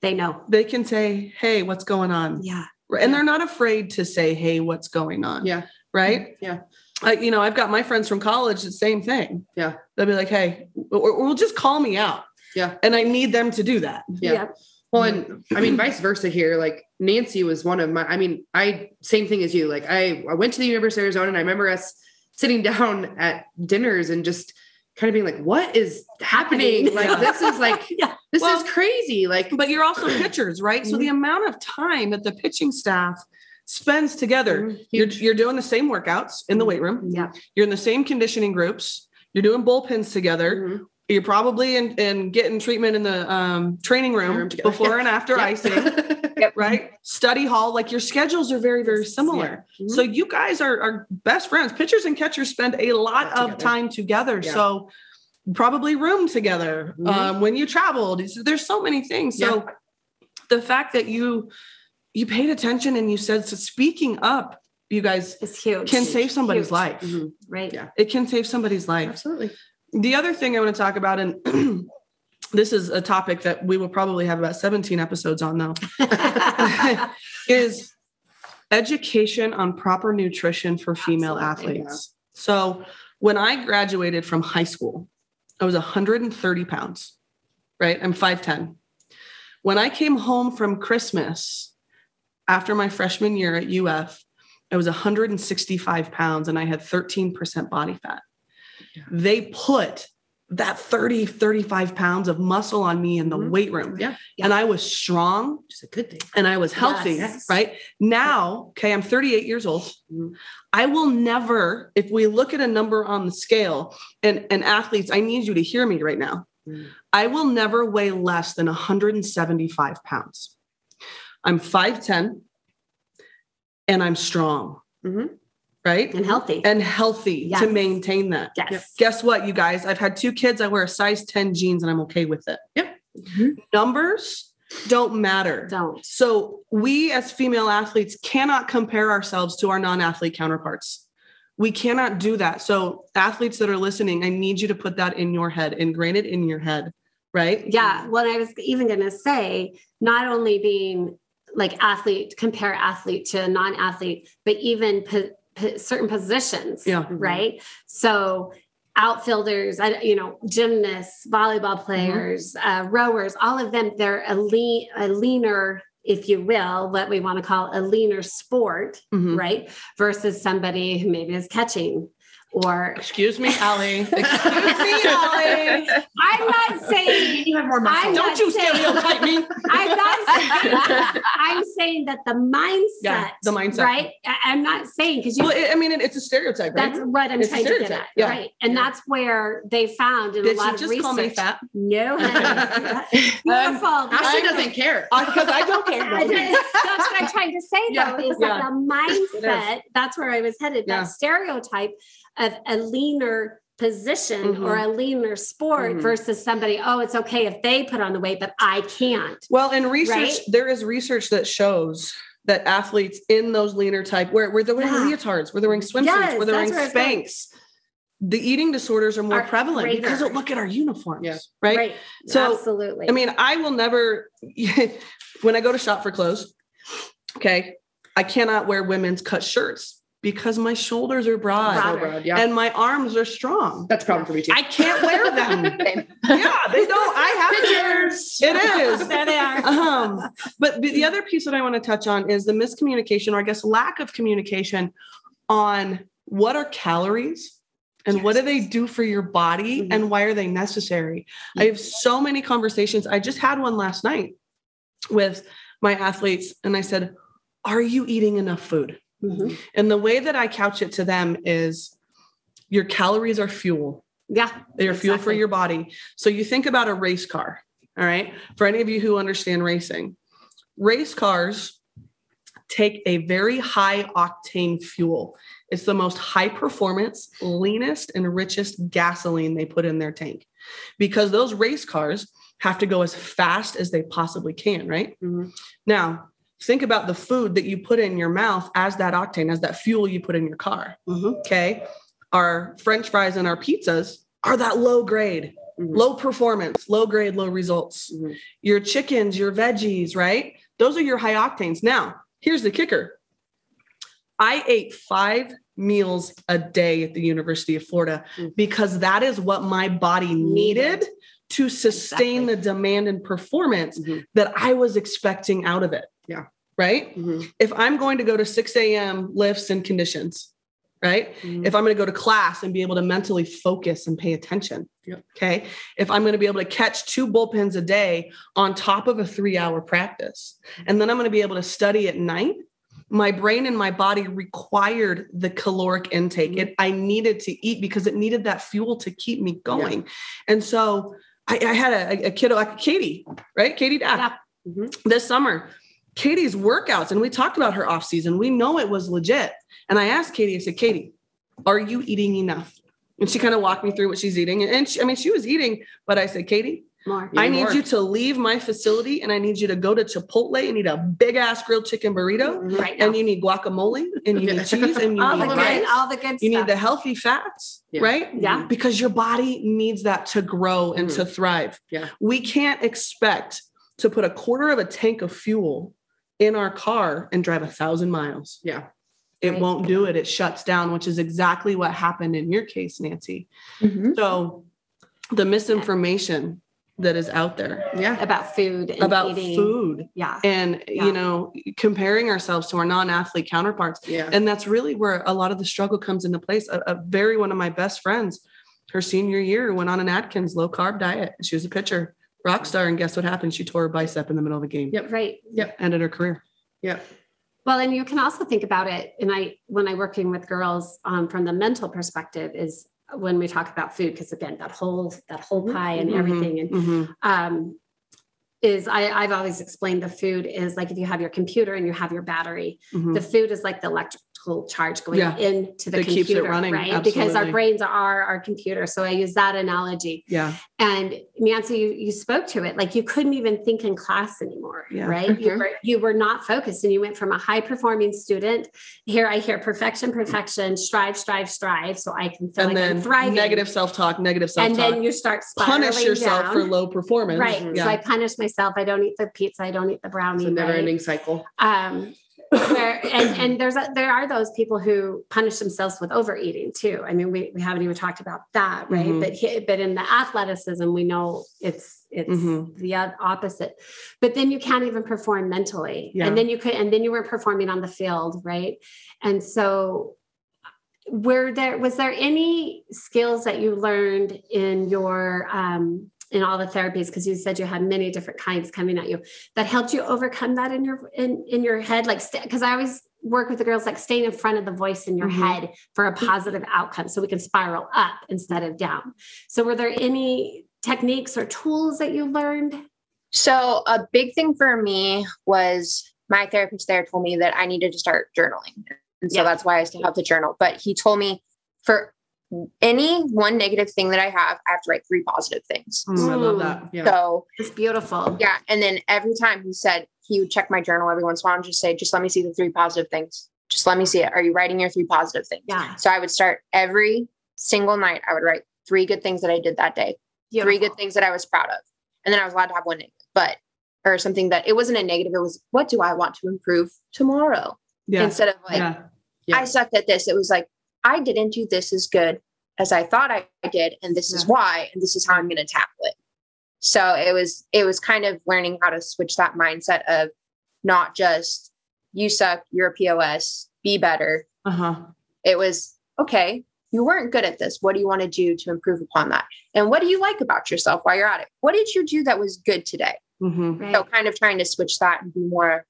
Speaker 2: They know.
Speaker 1: they can say, "Hey, what's going on?"
Speaker 2: Yeah.
Speaker 1: And they're not afraid to say, hey, what's going on?
Speaker 3: Yeah.
Speaker 1: Right.
Speaker 3: Yeah.
Speaker 1: I, you know, I've got my friends from college, the same thing.
Speaker 3: Yeah.
Speaker 1: They'll be like, hey, or, or will just call me out.
Speaker 3: Yeah.
Speaker 1: And I need them to do that.
Speaker 3: Yeah.
Speaker 2: Yep.
Speaker 3: Well, and I mean, vice versa here. Like Nancy was one of my, I mean, I, same thing as you. Like I, I went to the University of Arizona and I remember us sitting down at dinners and just kind of being like, what is happening?
Speaker 2: Happening.
Speaker 3: Like, this is like,
Speaker 2: Yeah.
Speaker 3: this
Speaker 1: Well,
Speaker 3: is crazy. Like,
Speaker 1: But you're also pitchers, right? So mm-hmm. the amount of time that the pitching staff spends together,
Speaker 3: Mhm.
Speaker 1: you're, you're doing the same workouts in the weight room.
Speaker 2: Yeah.
Speaker 1: You're in the same conditioning groups. You're doing bullpens together.
Speaker 3: Mhm.
Speaker 1: You're probably in, in getting treatment in the um, training room,
Speaker 3: Room
Speaker 1: before and after
Speaker 3: Yep.
Speaker 1: icing. right? Study hall, like your schedules are very, very similar.
Speaker 2: Mhm.
Speaker 1: So you guys are, are best friends. Pitchers and catchers spend a lot of time together.
Speaker 3: Yeah.
Speaker 1: So probably room together
Speaker 3: Mhm.
Speaker 1: um, when you traveled. There's so many things. So the fact that you you paid attention and you said so speaking up, you guys,
Speaker 2: It's huge.
Speaker 1: can save somebody's
Speaker 2: Huge.
Speaker 1: life.
Speaker 3: Mhm.
Speaker 2: Right.
Speaker 3: Yeah.
Speaker 1: It can save somebody's life.
Speaker 3: Absolutely.
Speaker 1: The other thing I want to talk about, and this is a topic that we will probably have about 17 episodes on, though, is education on proper nutrition for female
Speaker 2: Absolutely,
Speaker 1: athletes. So when I graduated from high school, I was 130 pounds, right? I'm 5'10. When I came home from Christmas after my freshman year at UF, I was 165 pounds and I had 13% body fat.
Speaker 3: Yeah.
Speaker 1: They put that 30, 35 pounds of muscle on me in the
Speaker 3: Mhm.
Speaker 1: weight room.
Speaker 3: Yeah.
Speaker 1: And I was strong
Speaker 3: Which a good thing.
Speaker 1: and I was healthy,
Speaker 2: Yes.
Speaker 1: right? Now, okay, I'm 38 years old.
Speaker 3: Mhm.
Speaker 1: I will never, if we look at a number on the scale, and, and athletes, I need you to hear me right now.
Speaker 3: Mhm.
Speaker 1: I will never weigh less than 175 pounds. I'm 5'10 and I'm strong,
Speaker 3: Mhm.
Speaker 1: right?
Speaker 2: and healthy.
Speaker 1: And healthy
Speaker 2: Yes.
Speaker 1: to maintain that.
Speaker 2: yes.
Speaker 1: Guess what, you guys? I've had two kids. I wear a size 10 jeans and I'm okay with it.
Speaker 3: Yep.
Speaker 1: Numbers don't matter.
Speaker 2: Don't.
Speaker 1: So we as female athletes cannot compare ourselves to our non-athlete counterparts. We cannot do that. So athletes that are listening, I need you to put that in your head, ingrain it in your head, right?
Speaker 2: Yeah. Well, I was even going to say, not only being like athlete compare athlete to non-athlete, but even po- po- certain positions,
Speaker 1: Yeah.
Speaker 2: right? So outfielders, you know, gymnasts, volleyball
Speaker 1: Mm-hmm.
Speaker 2: players, uh, rowers, all of them, they're a lean, a leaner, if you will, what we want to call a leaner sport,
Speaker 1: Mhm.
Speaker 2: right? Versus somebody who maybe is catching or
Speaker 1: Excuse me, Alley.
Speaker 2: Excuse me, Alley. I'm not saying
Speaker 3: You have more muscle.
Speaker 2: I'm
Speaker 1: Don't you
Speaker 2: saying-
Speaker 1: stereotype me.
Speaker 2: I'm not saying I'm saying that the mindset,
Speaker 1: Yeah, the mindset.
Speaker 2: right? I- I'm not saying because you
Speaker 1: Well, it, I mean, it, it's a stereotype, right?
Speaker 2: that's what I'm
Speaker 1: It's
Speaker 2: trying to get at.
Speaker 1: Yeah.
Speaker 2: Right. And that's where they found in
Speaker 1: Did
Speaker 2: a lot
Speaker 1: you
Speaker 2: of
Speaker 1: just
Speaker 2: research.
Speaker 1: call me fat?
Speaker 2: No, honey. Um, beautiful.
Speaker 3: Ashlie
Speaker 1: I'm-
Speaker 3: doesn't care.
Speaker 1: Because I don't care.
Speaker 2: I did- that's what I'm trying to say
Speaker 1: Yeah,
Speaker 2: though, is
Speaker 1: yeah.
Speaker 2: that the mindset, that's where I was headed,
Speaker 1: Yeah.
Speaker 2: that stereotype of a leaner position
Speaker 1: Mhm.
Speaker 2: or a leaner sport
Speaker 3: Mhm.
Speaker 2: versus somebody, oh, it's okay if they put on the weight, but I can't.
Speaker 1: Well, in research,
Speaker 2: Right?
Speaker 1: there is research that shows that athletes in those leaner type, where, where they're wearing
Speaker 2: Yeah.
Speaker 1: leotards, where they're wearing swimsuits,
Speaker 2: Yes,
Speaker 1: where they're wearing
Speaker 2: that's where I was going.
Speaker 1: Spanx, the eating disorders are more
Speaker 2: Are
Speaker 1: prevalent because
Speaker 2: greater.
Speaker 1: look at our uniforms,
Speaker 3: Yeah.
Speaker 1: right? So,
Speaker 2: absolutely.
Speaker 1: I mean, I will never, when I go to shop for clothes, okay, I cannot wear women's cut shirts because my shoulders are broad.
Speaker 3: Broad, yeah.
Speaker 1: and my arms are strong.
Speaker 3: That's a problem for me too.
Speaker 1: I can't wear them. Yeah, they don't. I have pictures. It is.
Speaker 2: there they are.
Speaker 1: Um, but the, the other piece that I want to touch on is the miscommunication, or I guess lack of communication, on what are calories and what do they do for your body
Speaker 2: Mhm.
Speaker 1: and why are they necessary. I have so many conversations. I just had one last night with my athletes, and I said, "Are you eating enough food?"
Speaker 2: Mhm.
Speaker 1: And the way that I couch it to them is, your calories are fuel.
Speaker 2: Yeah.
Speaker 1: They are fuel for your body. So you think about a race car. All right. For any of you who understand racing, race cars take a very high octane fuel. It's the most high performance, leanest, and richest gasoline they put in their tank because those race cars have to go as fast as they possibly can, right?
Speaker 3: Mhm.
Speaker 1: Now, think about the food that you put in your mouth as that octane, as that fuel you put in your car.
Speaker 2: Mhm.
Speaker 1: Okay. Our french fries and our pizzas are that low grade,
Speaker 3: Mhm.
Speaker 1: low performance, low grade, low results.
Speaker 3: Mhm.
Speaker 1: Your chickens, your veggies, right? Those are your high octanes. Now, here's the kicker I ate five meals a day at the University of Florida
Speaker 3: Mm.
Speaker 1: because that is what my body needed, to sustain
Speaker 2: Exactly.
Speaker 1: the demand and performance
Speaker 3: Mhm.
Speaker 1: that I was expecting out of it.
Speaker 3: Yeah.
Speaker 1: Right
Speaker 3: Mhm.
Speaker 1: if I'm going to go to 6 a.m. lifts and conditions, right?
Speaker 3: Mhm.
Speaker 1: If I'm going to go to class and be able to mentally focus and pay attention,
Speaker 3: Yep.
Speaker 1: okay? If I'm going to be able to catch two bullpens a day on top of a three hour practice, and then I'm going to be able to study at night, my brain and my body required the caloric intake.
Speaker 3: Mhm.
Speaker 1: It I needed to eat because it needed that fuel to keep me going. And so I, I had a, a kiddo like Katie, right? Katie
Speaker 2: Yeah.
Speaker 3: Mhm.
Speaker 1: this summer. Katie's workouts, and we talked about her off season. We know it was legit. And I asked Katie, I said, Katie, are you eating enough? And she kind of walked me through what she's eating. And she, I mean, she was eating, but I said, Katie,
Speaker 2: More.
Speaker 1: I need
Speaker 3: more.
Speaker 1: you to leave my facility and I need you to go to Chipotle and eat a big ass grilled chicken burrito.
Speaker 2: Right now.
Speaker 1: And you need guacamole and you need cheese and you
Speaker 2: all the
Speaker 1: need
Speaker 2: good, all the good
Speaker 1: You
Speaker 2: stuff.
Speaker 1: need the healthy fats,
Speaker 3: Yeah.
Speaker 1: right?
Speaker 2: Yeah.
Speaker 1: Because your body needs that to grow and to mm-hmm. thrive.
Speaker 3: Yeah.
Speaker 1: We can't expect to put a quarter of a tank of fuel in our car and drive a thousand miles.
Speaker 3: Yeah.
Speaker 1: It
Speaker 2: Right.
Speaker 1: won't do it. It shuts down, which is exactly what happened in your case, Nancy.
Speaker 4: Mhm.
Speaker 1: So the misinformation that is out there
Speaker 3: Yeah.
Speaker 2: about food and
Speaker 1: about
Speaker 2: eating.
Speaker 1: food
Speaker 2: Yeah.
Speaker 1: and
Speaker 2: Yeah.
Speaker 1: you know comparing ourselves to our non-athlete counterparts
Speaker 3: Yeah.
Speaker 1: and that's really where a lot of the struggle comes into place a, a very one of my best friends her senior year went on an atkins low carb diet she was a pitcher rock star and guess what happened she tore her bicep in the middle of a game
Speaker 3: Yep.
Speaker 2: Right. Yep.
Speaker 1: Ended her career
Speaker 3: Yeah.
Speaker 2: Well, and you can also think about it. And I, when I working with girls um, from the mental perspective, is when we talk about food, because again, that whole that whole pie and
Speaker 1: Mhm,
Speaker 2: everything, and
Speaker 1: mhm.
Speaker 2: um, is I, I've always explained the food is like if you have your computer and you have your battery,
Speaker 1: Mhm.
Speaker 2: the food is like the electrical electrical charge going
Speaker 1: Yeah.
Speaker 2: into the
Speaker 1: That keeps it
Speaker 2: computer,
Speaker 1: running,
Speaker 2: right? Because our brains are our computer. So I use that analogy.
Speaker 1: Yeah.
Speaker 2: And Nancy, you, you spoke to it like you couldn't even think in class anymore,
Speaker 1: Yeah.
Speaker 2: right? You
Speaker 4: Mhm.
Speaker 2: were you were not focused, and you went from a high performing student. Here I hear perfection, perfection, strive, strive, strive, so I can feel
Speaker 1: and
Speaker 2: like I'm
Speaker 1: then
Speaker 2: thriving.
Speaker 1: negative self-talk, negative self-talk.
Speaker 2: And then you start
Speaker 1: Punish yourself
Speaker 2: down.
Speaker 1: for low performance.
Speaker 2: Right. So I punish myself. I don't eat the pizza. I don't eat the brownie.
Speaker 3: It's a never
Speaker 2: right?
Speaker 3: ending cycle.
Speaker 2: um where, and, and there's a, there are those people who punish themselves with overeating too. I mean, we, we haven't even talked about that, right?
Speaker 1: Mhm.
Speaker 2: But he, but in the athleticism, we know it's it's
Speaker 1: Mhm.
Speaker 2: the opposite. But then you can't even perform mentally,
Speaker 1: Yeah.
Speaker 2: and then you could, and then you weren't performing on the field, right? And so, were there was there any skills that you learned in your um, in all the therapies because you said you had many different kinds coming at you that helped you overcome that in your in in your head like because i always work with the girls like staying in front of the voice in your
Speaker 1: Mhm.
Speaker 2: head for a positive outcome so we can spiral up instead of down so were there any techniques or tools that you learned
Speaker 4: So a big thing for me was my therapist there told me that I needed to start journaling. And so
Speaker 2: Yeah.
Speaker 4: that's why I still have the journal. But he told me for any one negative thing that I have, I have to write three positive things.
Speaker 1: Mm, I love
Speaker 2: Mm.
Speaker 1: that. Yeah.
Speaker 4: So
Speaker 2: it's beautiful
Speaker 4: yeah. And then every time he said he would check my journal every once in a while and just say, just let me see the three positive things. Just let me see it. Are you writing your three positive things?
Speaker 2: yeah
Speaker 4: So I would start every single night. I would write three good things that I did that day, three good things that I was proud of. And then I was allowed to have one negative, but or something that it wasn't a negative. It was what do I want to improve tomorrow?
Speaker 1: Yeah.
Speaker 4: Instead of like,
Speaker 1: yeah.
Speaker 3: Yeah.
Speaker 4: I sucked at this. It was like, I didn't do this as good as I thought I did, and this is why, and this is how I'm gonna tackle it. So it was it was kind of learning how to switch that mindset of not just you suck, you're a POS, be better.
Speaker 1: Uh-huh.
Speaker 4: It was okay, you weren't good at this. What do you want to do to improve upon that? And what do you like about yourself while you're at it? What did you do that was good today?
Speaker 1: hmm
Speaker 2: right.
Speaker 4: So kind of trying to switch that and be more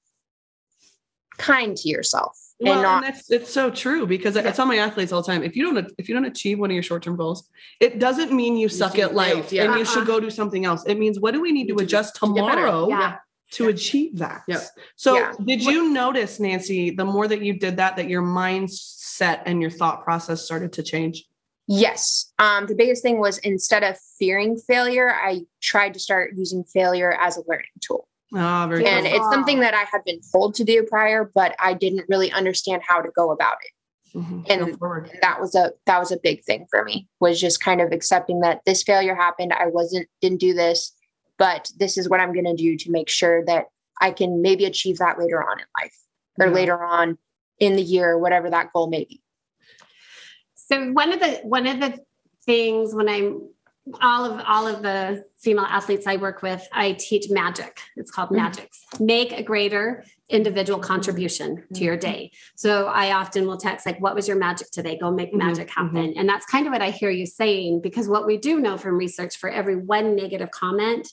Speaker 4: kind to yourself
Speaker 1: Well,
Speaker 4: and not
Speaker 1: and that's it's so true because I, I tell my athletes all the time: if you don't if you don't achieve one of your short term goals, it doesn't mean you suck at life
Speaker 3: yeah.
Speaker 1: and you
Speaker 2: Uh-uh.
Speaker 1: should go do something else. It means what do we need to adjust
Speaker 3: to
Speaker 1: tomorrow
Speaker 2: yeah
Speaker 1: to achieve that?
Speaker 3: Yep.
Speaker 1: So,
Speaker 4: Yeah.
Speaker 1: did you notice, Nancy, the more that you did that, that your mindset and your thought process started to change?
Speaker 4: Yes. Um, the biggest thing was instead of fearing failure, I tried to start using failure as a learning tool.
Speaker 1: Ah, very
Speaker 4: And
Speaker 1: good.
Speaker 4: it's something that I had been told to do prior, but I didn't really understand how to go about it.
Speaker 1: Mhm.
Speaker 4: and-
Speaker 1: Go.
Speaker 4: And that was a that was a big thing for me, was just kind of accepting that this failure happened. I wasn't didn't do this, but this is what I'm gonna do to make sure that I can maybe achieve that later on in life or
Speaker 1: Yeah.
Speaker 4: later on in the year, whatever that goal may be.
Speaker 2: So one of the one of the things when I'm all of all of the female athletes I work with, I teach magic. It's called
Speaker 1: Mhm.
Speaker 2: magics. Make a greater individual contribution to your day. So I often will text like, "What was your magic today? Go make
Speaker 1: Mhm,
Speaker 2: magic happen." And that's kind of what I hear you saying because what we do know from research, for every one negative comment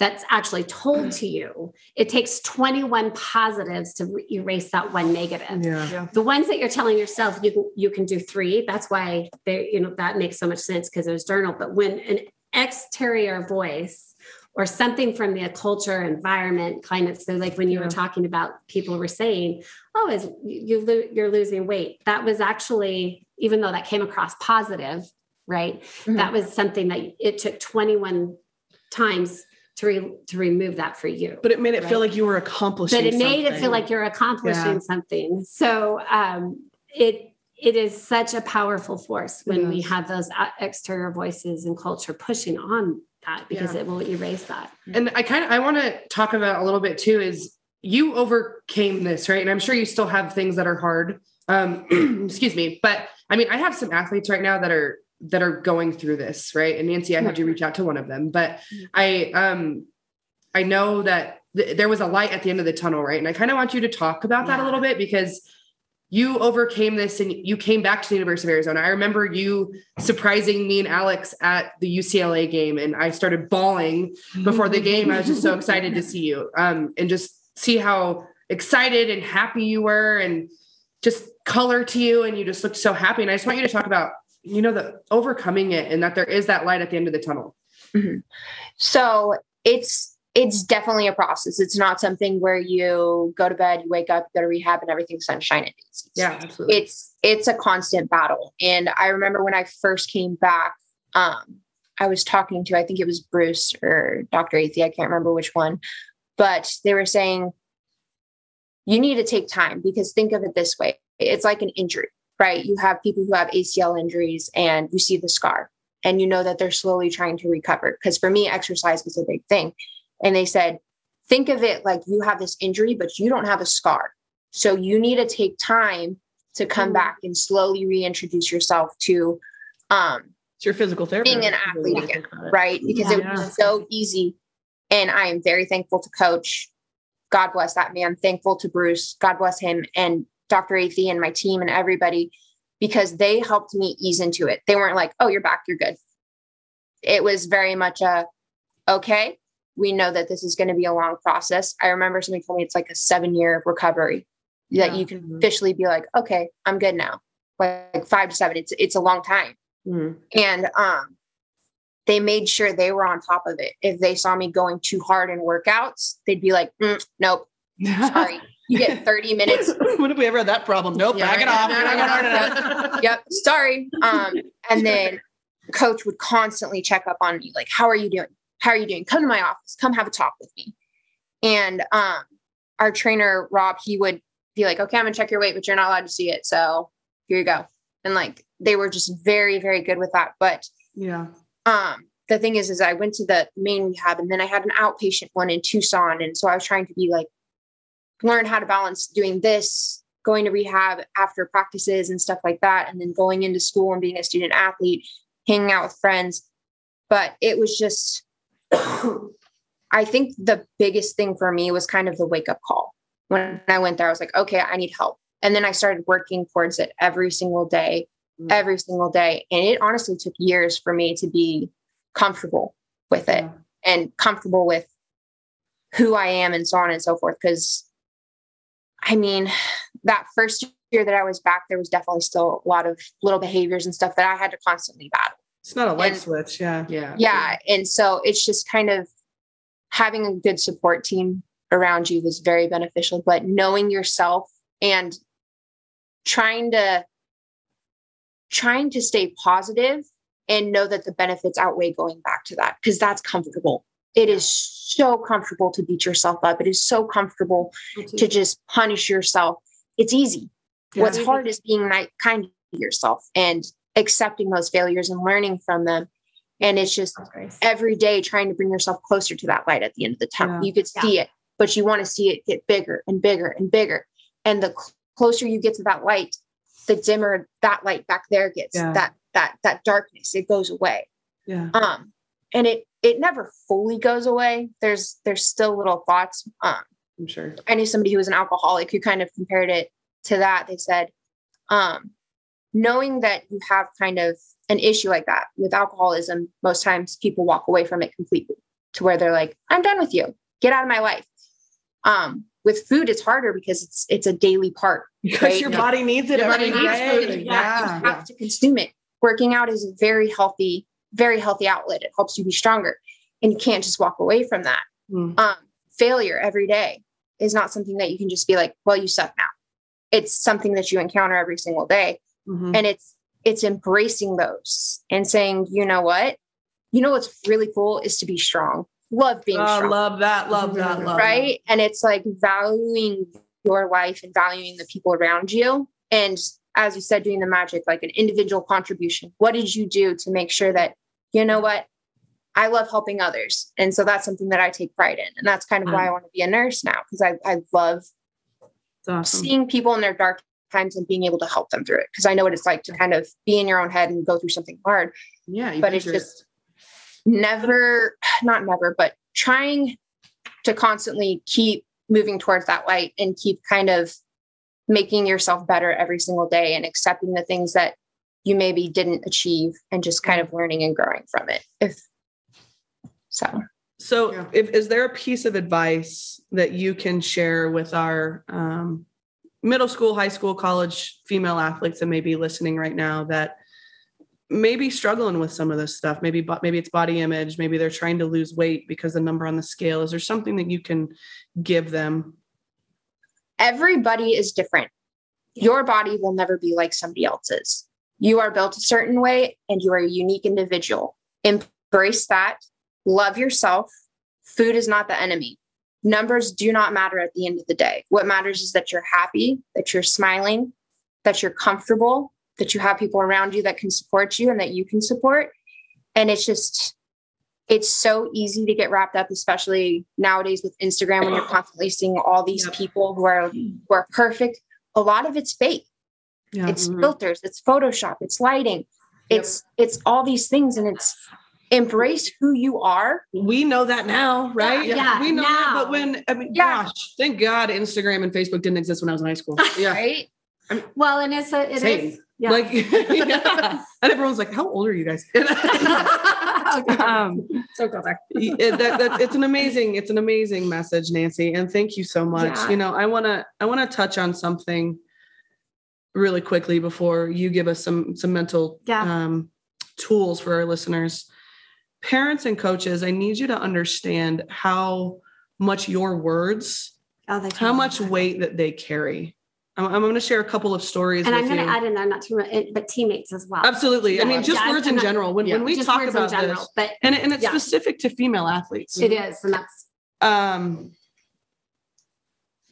Speaker 2: that's actually told to you, it takes 21 positives to re- erase that one negative
Speaker 1: Yeah.
Speaker 2: the ones that you're telling yourself you can you can do three that's why they you know that makes so much sense because it was journal but when an exterior voice or something from the culture environment climate so like when you
Speaker 1: Yeah.
Speaker 2: were talking about people were saying oh is you lo- you're losing weight that was actually even though that came across positive right
Speaker 4: Mhm.
Speaker 2: that was something that it took 21 times to re- to remove that for you
Speaker 1: But it made it feel like you were accomplishing.
Speaker 2: but it made it feel like you're accomplishing
Speaker 1: Yeah.
Speaker 2: something so um it it is such a powerful force when we have those uh, exterior voices and culture pushing on that because it will erase that
Speaker 3: And I kind of I want to talk about a little bit too is you overcame this, right? And I'm sure you still have things that are hard. Um, excuse me, but I mean, I have some athletes right now that are that are going through this, right? And Nancy, I had you reach out to one of them, but I um I know that th- there was a light at the end of the tunnel, right? And I kind of want you to talk about that a little bit because you overcame this and you came back to the University of Arizona. I remember you surprising me and Alex at the UCLA game, and I started bawling before the game. I was just so excited to see you um, and just see how excited and happy you were, and just color to you, and you just looked so happy. And I just want you to talk about, you know, the overcoming it, and that there is that light at the end of the tunnel.
Speaker 4: So it's it's definitely a process. It's not something where you go to bed, you wake up, you go to rehab, and everything's sunshine and daisies.
Speaker 1: Yeah, absolutely.
Speaker 4: It's it's a constant battle. And I remember when I first came back, um, I was talking to I think it was Bruce or Dr. Athey, I can't remember which one, but they were saying you need to take time because think of it this way: it's like an injury, right? You have people who have ACL injuries, and you see the scar, and you know that they're slowly trying to recover. Because for me, exercise was a big thing and they said, think of it like you have this injury, but you don't have a scar. So you need to take time to come mm-hmm. back and slowly reintroduce yourself to um,
Speaker 1: it's your physical therapy
Speaker 4: being an athlete again, right? Because yeah, it was so easy. And I am very thankful to coach. God bless that man. Thankful to Bruce. God bless him and Dr. Athey and my team and everybody because they helped me ease into it. They weren't like, oh, you're back, you're good. It was very much a, okay, we know that this is going to be a long process. I remember somebody told me it's like a seven year recovery yeah. that you can officially be like, okay, I'm good now. Like five to seven, it's it's a long time. Mm-hmm. And um, they made sure they were on top of it. If they saw me going too hard in workouts, they'd be like, mm, nope, sorry. You get 30 minutes.
Speaker 1: when have we ever had that problem? Nope, yeah, back it
Speaker 4: off. yep, sorry. Um, and then coach would constantly check up on me, like, how are you doing? how are you doing? Come to my office. Come have a talk with me. And um, our trainer, Rob, he would be like, okay, I'm gonna check your weight, but you're not allowed to see it. So here you go. And like they were just very, very good with that. But
Speaker 1: yeah.
Speaker 4: Um, the thing is, is I went to the main rehab and then I had an outpatient one in Tucson. And so I was trying to be like, learn how to balance doing this, going to rehab after practices and stuff like that, and then going into school and being a student athlete, hanging out with friends. But it was just I think the biggest thing for me was kind of the wake up call. When I went there, I was like, okay, I need help. And then I started working towards it every single day, mm. every single day. And it honestly took years for me to be comfortable with it yeah. and comfortable with who I am and so on and so forth. Because I mean, that first year that I was back, there was definitely still a lot of little behaviors and stuff that I had to constantly battle.
Speaker 1: It's not a light and, switch. Yeah.
Speaker 4: Yeah. Yeah. And so it's just kind of having a good support team around you was very beneficial, but knowing yourself and trying to trying to stay positive and know that the benefits outweigh going back to that because that's comfortable. It is so comfortable to beat yourself up. It is so comfortable to just punish yourself. It's easy. Yeah, What's hard is being kind to yourself and accepting those failures and learning from them. And it's just every day trying to bring yourself closer to that light at the end of the tunnel. Yeah. You could see yeah. it, but you want to see it get bigger and bigger and bigger. And the cl- closer you get to that light, the dimmer that light back there gets. That that that darkness it goes away.
Speaker 1: Yeah.
Speaker 4: Um, and it it never fully goes away. There's there's still little thoughts. Um,
Speaker 1: I'm sure.
Speaker 4: I knew somebody who was an alcoholic who kind of compared it to that. They said, um, knowing that you have kind of an issue like that with alcoholism, most times people walk away from it completely to where they're like, I'm done with you. Get out of my life. Um, with food, it's harder because it's it's a daily part.
Speaker 1: Because right? your body needs it. Your body needs
Speaker 4: food. Yeah, you have to consume it. Working out is a very healthy, very healthy outlet. It helps you be stronger, and you can't just walk away from that. Mm. Um, failure every day is not something that you can just be like, "Well, you suck now." It's something that you encounter every single day, Mm-hmm. And it's it's embracing those and saying, you know what? You know what's really cool is to be strong. Love being oh, strong.
Speaker 1: Love that. Love that. Mm-hmm. Love
Speaker 4: right. That. And it's like valuing your life and valuing the people around you. And as you said, doing the magic, like an individual contribution. What did you do to make sure that, you know what? I love helping others. And so that's something that I take pride in. And that's kind of why I want to be a nurse now, because I, I love awesome. seeing people in their dark times and being able to help them through it because I know what it's like to kind of be in your own head and go through something hard.
Speaker 1: Yeah,
Speaker 4: but it's just never, not never, but trying to constantly keep moving towards that light and keep kind of making yourself better every single day and accepting the things that you maybe didn't achieve and just kind of learning and growing from it. If so.
Speaker 1: So, yeah. if, is there a piece of advice that you can share with our um, middle school, high school, college female athletes that may be listening right now that maybe struggling with some of this stuff. Maybe, but maybe it's body image. Maybe they're trying to lose weight because the number on the scale. Is there something that you can give them?
Speaker 4: Everybody is different. Your body will never be like somebody else's. You are built a certain way and you are a unique individual. Embrace that. Love yourself. Food is not the enemy. Numbers do not matter at the end of the day. What matters is that you're happy, that you're smiling, that you're comfortable, that you have people around you that can support you and that you can support. And it's just, it's so easy to get wrapped up, especially nowadays with Instagram when you're constantly seeing all these people who are who are perfect. A lot of it's fake.
Speaker 1: Yeah.
Speaker 4: It's
Speaker 2: Mhm.
Speaker 4: filters, it's Photoshop, it's lighting,
Speaker 3: Yep.
Speaker 4: it's it's all these things, and it's embrace who you are.
Speaker 1: we know that now, right?
Speaker 2: Yeah,
Speaker 1: we know that. But when I mean,
Speaker 4: Yeah.
Speaker 1: gosh, thank God Instagram and Facebook didn't exist when I was in high school.
Speaker 3: Yeah.
Speaker 4: Right?
Speaker 2: Well, and it's a, it is. Yeah.
Speaker 1: Like, yeah. and everyone's like, "How old are you guys?"
Speaker 2: Okay.
Speaker 1: um,
Speaker 2: so go back.
Speaker 1: it- that, that, it's an amazing, it's an amazing message, Nancy, and thank you so much.
Speaker 2: Yeah.
Speaker 1: You know, I want to, I want to touch on something really quickly before you give us some some mental
Speaker 2: Yeah.
Speaker 1: um, tools for our listeners. Parents and coaches, I need you to understand how much your words,
Speaker 2: Oh,
Speaker 1: how much weight that they carry. I'm, I'm going to share a couple of stories
Speaker 2: And I'm going to add in there, not too much, but teammates as well.
Speaker 1: Absolutely. I mean, just
Speaker 2: Yeah,
Speaker 1: words in
Speaker 2: not-
Speaker 1: general. When,
Speaker 3: yeah.
Speaker 1: when we
Speaker 2: Just
Speaker 1: talk about
Speaker 2: general,
Speaker 1: this,
Speaker 2: but
Speaker 1: and, and it's
Speaker 2: Yeah.
Speaker 1: specific to female athletes.
Speaker 2: it is, and that's
Speaker 1: um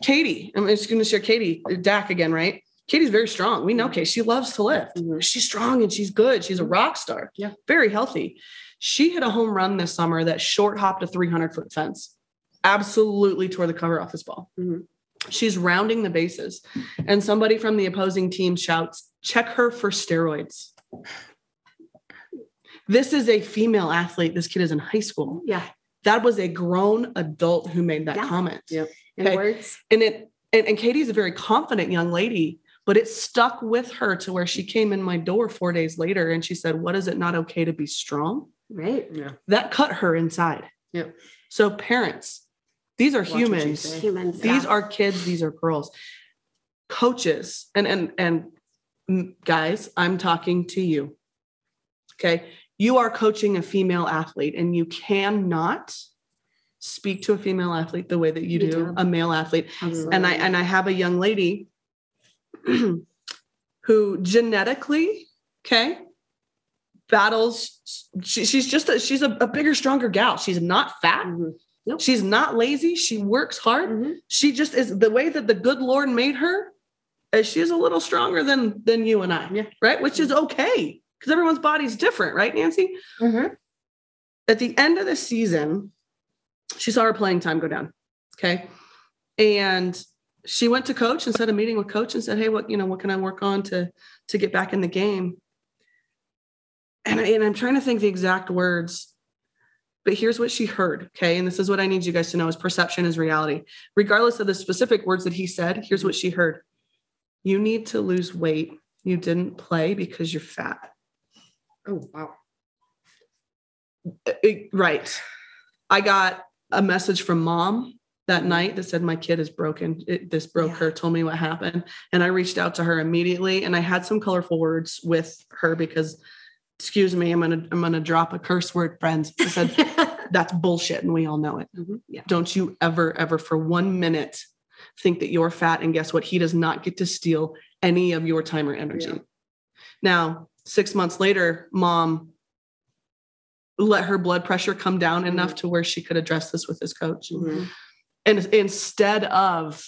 Speaker 1: Katie, I'm just going to share Katie Dak again, right? Katie's very strong. We know Katie. She loves to lift.
Speaker 3: Mhm.
Speaker 1: She's strong and she's good. She's a rock star.
Speaker 3: Yeah.
Speaker 1: Very healthy. She hit a home run this summer that short hopped a 300 foot fence. Absolutely tore the cover off this ball.
Speaker 3: Mhm.
Speaker 1: She's rounding the bases. And somebody from the opposing team shouts, check her for steroids. This is a female athlete. This kid is in high school
Speaker 2: yeah,
Speaker 1: that was a grown adult who made that
Speaker 2: Yeah.
Speaker 1: comment.
Speaker 2: In
Speaker 1: Okay.
Speaker 2: words.
Speaker 1: And it and, and Katie's a very confident young lady, but it stuck with her to where she came in my door four days later and she said, What is it not okay to be strong?
Speaker 2: Right.
Speaker 3: Yeah.
Speaker 1: That cut her inside.
Speaker 3: Yeah.
Speaker 1: So parents, these are
Speaker 3: Watch what
Speaker 1: humans.
Speaker 3: say.
Speaker 2: Humans.
Speaker 1: These
Speaker 2: yeah.
Speaker 1: are kids, these are girls. Coaches and and and guys, I'm talking to you. Okay? You are coaching a female athlete and you cannot speak to a female athlete the way that you,
Speaker 2: You
Speaker 1: do,
Speaker 2: do.
Speaker 1: a male athlete.
Speaker 2: Absolutely.
Speaker 1: And I and I have a young lady who genetically, okay, battles she, she's just a, she's a, a bigger stronger gal. She's not fat.
Speaker 3: Mhm.
Speaker 2: Nope.
Speaker 1: She's not lazy. She works hard
Speaker 2: Mhm.
Speaker 1: she just is the way that the good lord made her is she's a little stronger than than you and i
Speaker 3: Yeah.
Speaker 1: right which is okay because everyone's body's different right nancy
Speaker 4: Mhm.
Speaker 1: at the end of the season she saw her playing time go down okay and she went to coach and set a meeting with coach and said hey what you know what can i work on to to get back in the game? And, I, and i'm trying to think the exact words but here's what she heard okay? And this is what i need you guys to know is perception is reality. Regardless of the specific words that he said here's what she heard. You need to lose weight. You didn't play because you're fat.
Speaker 3: Oh wow.
Speaker 1: Uh, it- right. I got a message from mom that night that said my kid is broken. It, this broke
Speaker 2: Yeah.
Speaker 1: her. Told me what happened, and I reached out to her immediately. And I had some colorful words with her because, excuse me, I'm gonna I'm gonna drop a curse word, friends. I said that's bullshit, and we all know it.
Speaker 3: Mhm.
Speaker 2: Yeah.
Speaker 1: Don't you ever ever for one minute think that you're fat, and guess what? He does not get to steal any of your time or energy.
Speaker 3: Yeah.
Speaker 1: Now, six months later, mom let her blood pressure come down enough to where she could address this with his coach.
Speaker 3: Mhm.
Speaker 1: And instead of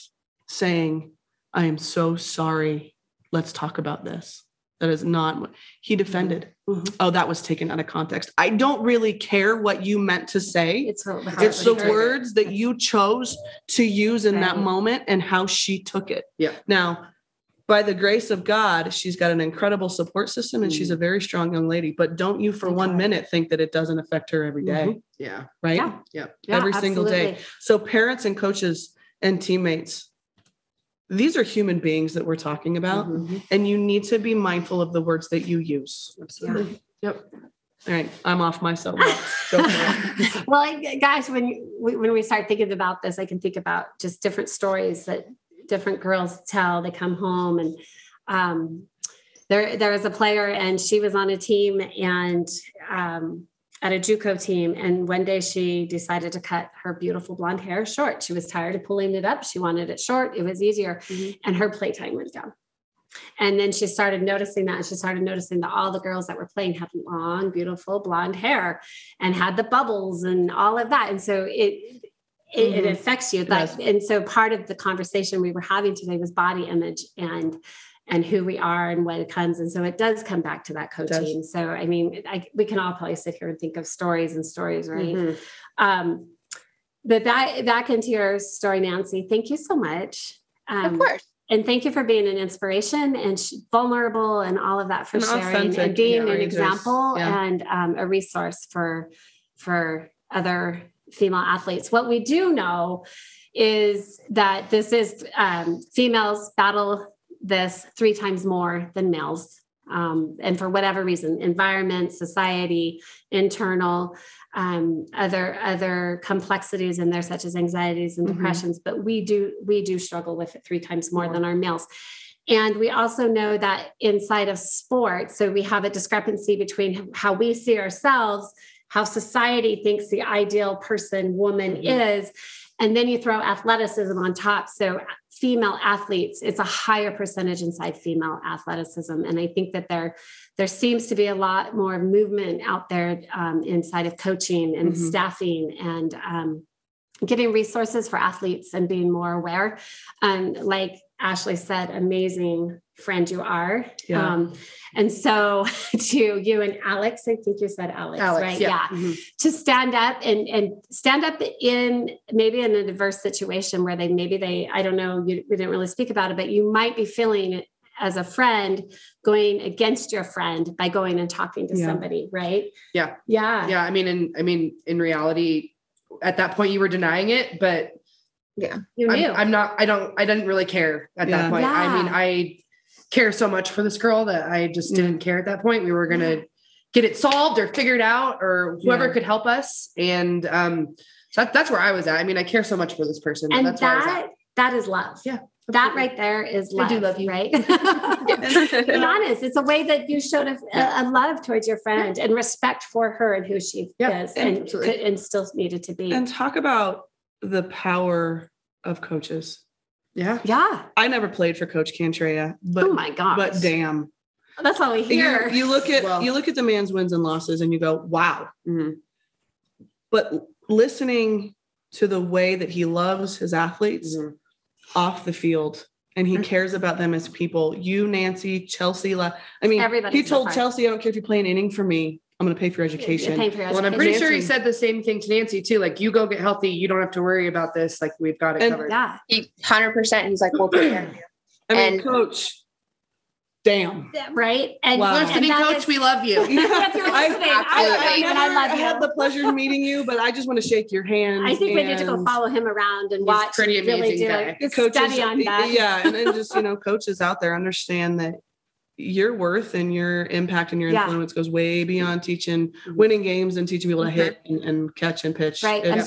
Speaker 1: saying, I am so sorry, let's talk about this. That is not what he defended.
Speaker 2: Mhm.
Speaker 1: Oh, that was taken out of context. I don't really care what you meant to say.
Speaker 2: It's,
Speaker 1: It's the
Speaker 2: Right.
Speaker 1: words that you chose to use in that moment and how she took it.
Speaker 3: Yeah.
Speaker 1: Now, by the grace of God, she's got an incredible support system and she's a very strong young lady. But don't you for
Speaker 2: Thank
Speaker 1: one minute think that it doesn't affect her every day,
Speaker 2: Mhm.
Speaker 3: Yeah.
Speaker 1: right?
Speaker 2: Yeah.
Speaker 3: Yeah.
Speaker 2: Yeah,
Speaker 1: every single day. So parents and coaches and teammates, these are human beings that we're talking about.
Speaker 3: Mhm.
Speaker 1: And you need to be mindful of the words that you use.
Speaker 3: Absolutely. Yep.
Speaker 1: All right, I'm off my soapbox. Go for it.
Speaker 2: well, guys, when you, when we start thinking about this, I can think about just different stories that different girls tell. They come home and um, there there was a player and she was on a team and um, at a JUCO team. And one day she decided to cut her beautiful blonde hair short. She was tired of pulling it up. She wanted it short. It was easier. Mm-hmm. And her playtime went down. And then she started noticing that. And she started noticing that all the girls that were playing had long, beautiful blonde hair and had the bubbles and all of that. And so it, it, mm-hmm. it affects you. Like, yes. and so part of the conversation we were having today was body image and and who we are and when it comes. And so it does come back to that coaching. So I mean, I, we can all probably sit here and think of stories and stories, right? Mm-hmm. Um, but that back into your story, Nancy. Thank you so much.
Speaker 4: Um, of course.
Speaker 2: And thank you for being an inspiration and sh- vulnerable and all of that for and sharing and being yeah, an example yeah. and um, a resource for for other female athletes. What we do know is that this is um, females battle this three times more than males. Um, and for whatever reason, environment, society, internal, um, other other complexities in there, such as anxieties and mm-hmm. depressions. But we do we do struggle with it three times more, more. than our males. And we also know that inside of sports, so we have a discrepancy between how we see ourselves, how society thinks the ideal person, woman mm-hmm. is, and then you throw athleticism on top. So female athletes, it's a higher percentage inside female athleticism. And I think that there, there seems to be a lot more movement out there um, inside of coaching and mm-hmm. staffing and um, getting resources for athletes and being more aware. And like Ashlie said, amazing friend you are. Yeah. Um, and so to you and Alex, I think you said Alex, Alex right? Yeah. yeah. Mm-hmm. To stand up and, and stand up in maybe in a diverse situation where they, maybe they, I don't know, you, we didn't really speak about it, but you might be feeling as a friend going against your friend by going and talking to yeah. somebody, right?
Speaker 3: Yeah.
Speaker 2: Yeah.
Speaker 3: Yeah. I mean, in, I mean, in reality, at that point you were denying it, but
Speaker 2: yeah, you knew.
Speaker 3: I'm, I'm not, I don't, I didn't really care at yeah. that point. Yeah. I mean, I care so much for this girl that I just didn't care at that point. We were going to get it solved or figured out or whoever yeah. could help us. And, um, so that, that's where I was at. I mean, I care so much for this person.
Speaker 2: And that, that is love.
Speaker 3: Yeah.
Speaker 2: That right there is love.
Speaker 3: I do love you.
Speaker 2: Right. Be honest. It's a way that you showed a, a love towards your friend and respect for her and who she yeah, is and, could, and still needed to be.
Speaker 1: And talk about the power of coaches.
Speaker 3: Yeah.
Speaker 2: Yeah.
Speaker 1: I never played for Coach Candrea, but
Speaker 2: oh my god.
Speaker 1: But damn.
Speaker 2: That's all we hear.
Speaker 1: You, you look at well, you look at the man's wins and losses and you go, wow. Mm-hmm. But listening to the way that he loves his athletes mm-hmm. off the field and he mm-hmm. cares about them as people. You, Nancy, Chelsea. I mean, Everybody. He told Chelsea, "I don't care if you play an inning for me. I'm going to pay for your education.
Speaker 2: For your well,
Speaker 3: and I'm pretty Nancy. sure he said the same thing to Nancy too. Like, you go get healthy. You don't have to worry about this. Like, we've got it and, covered.
Speaker 2: Yeah,
Speaker 4: hundred percent. He's like, we'll take care of you.
Speaker 1: I mean, and, coach. Damn.
Speaker 2: Right.
Speaker 3: And wow. listening, coach, is, we love you.
Speaker 2: I, I,
Speaker 1: I, I, love you. I had the pleasure of meeting you, but I just want to shake your hand.
Speaker 2: I think we need to go follow him around and watch.
Speaker 3: Pretty amazing really
Speaker 2: guy. Do coaches, study on that.
Speaker 1: Yeah, and then just you know, coaches out there understand that your worth and your impact and your influence goes way beyond teaching mm-hmm. winning games and teaching people to hit mm-hmm. and, and, catch and pitch.
Speaker 2: Right. And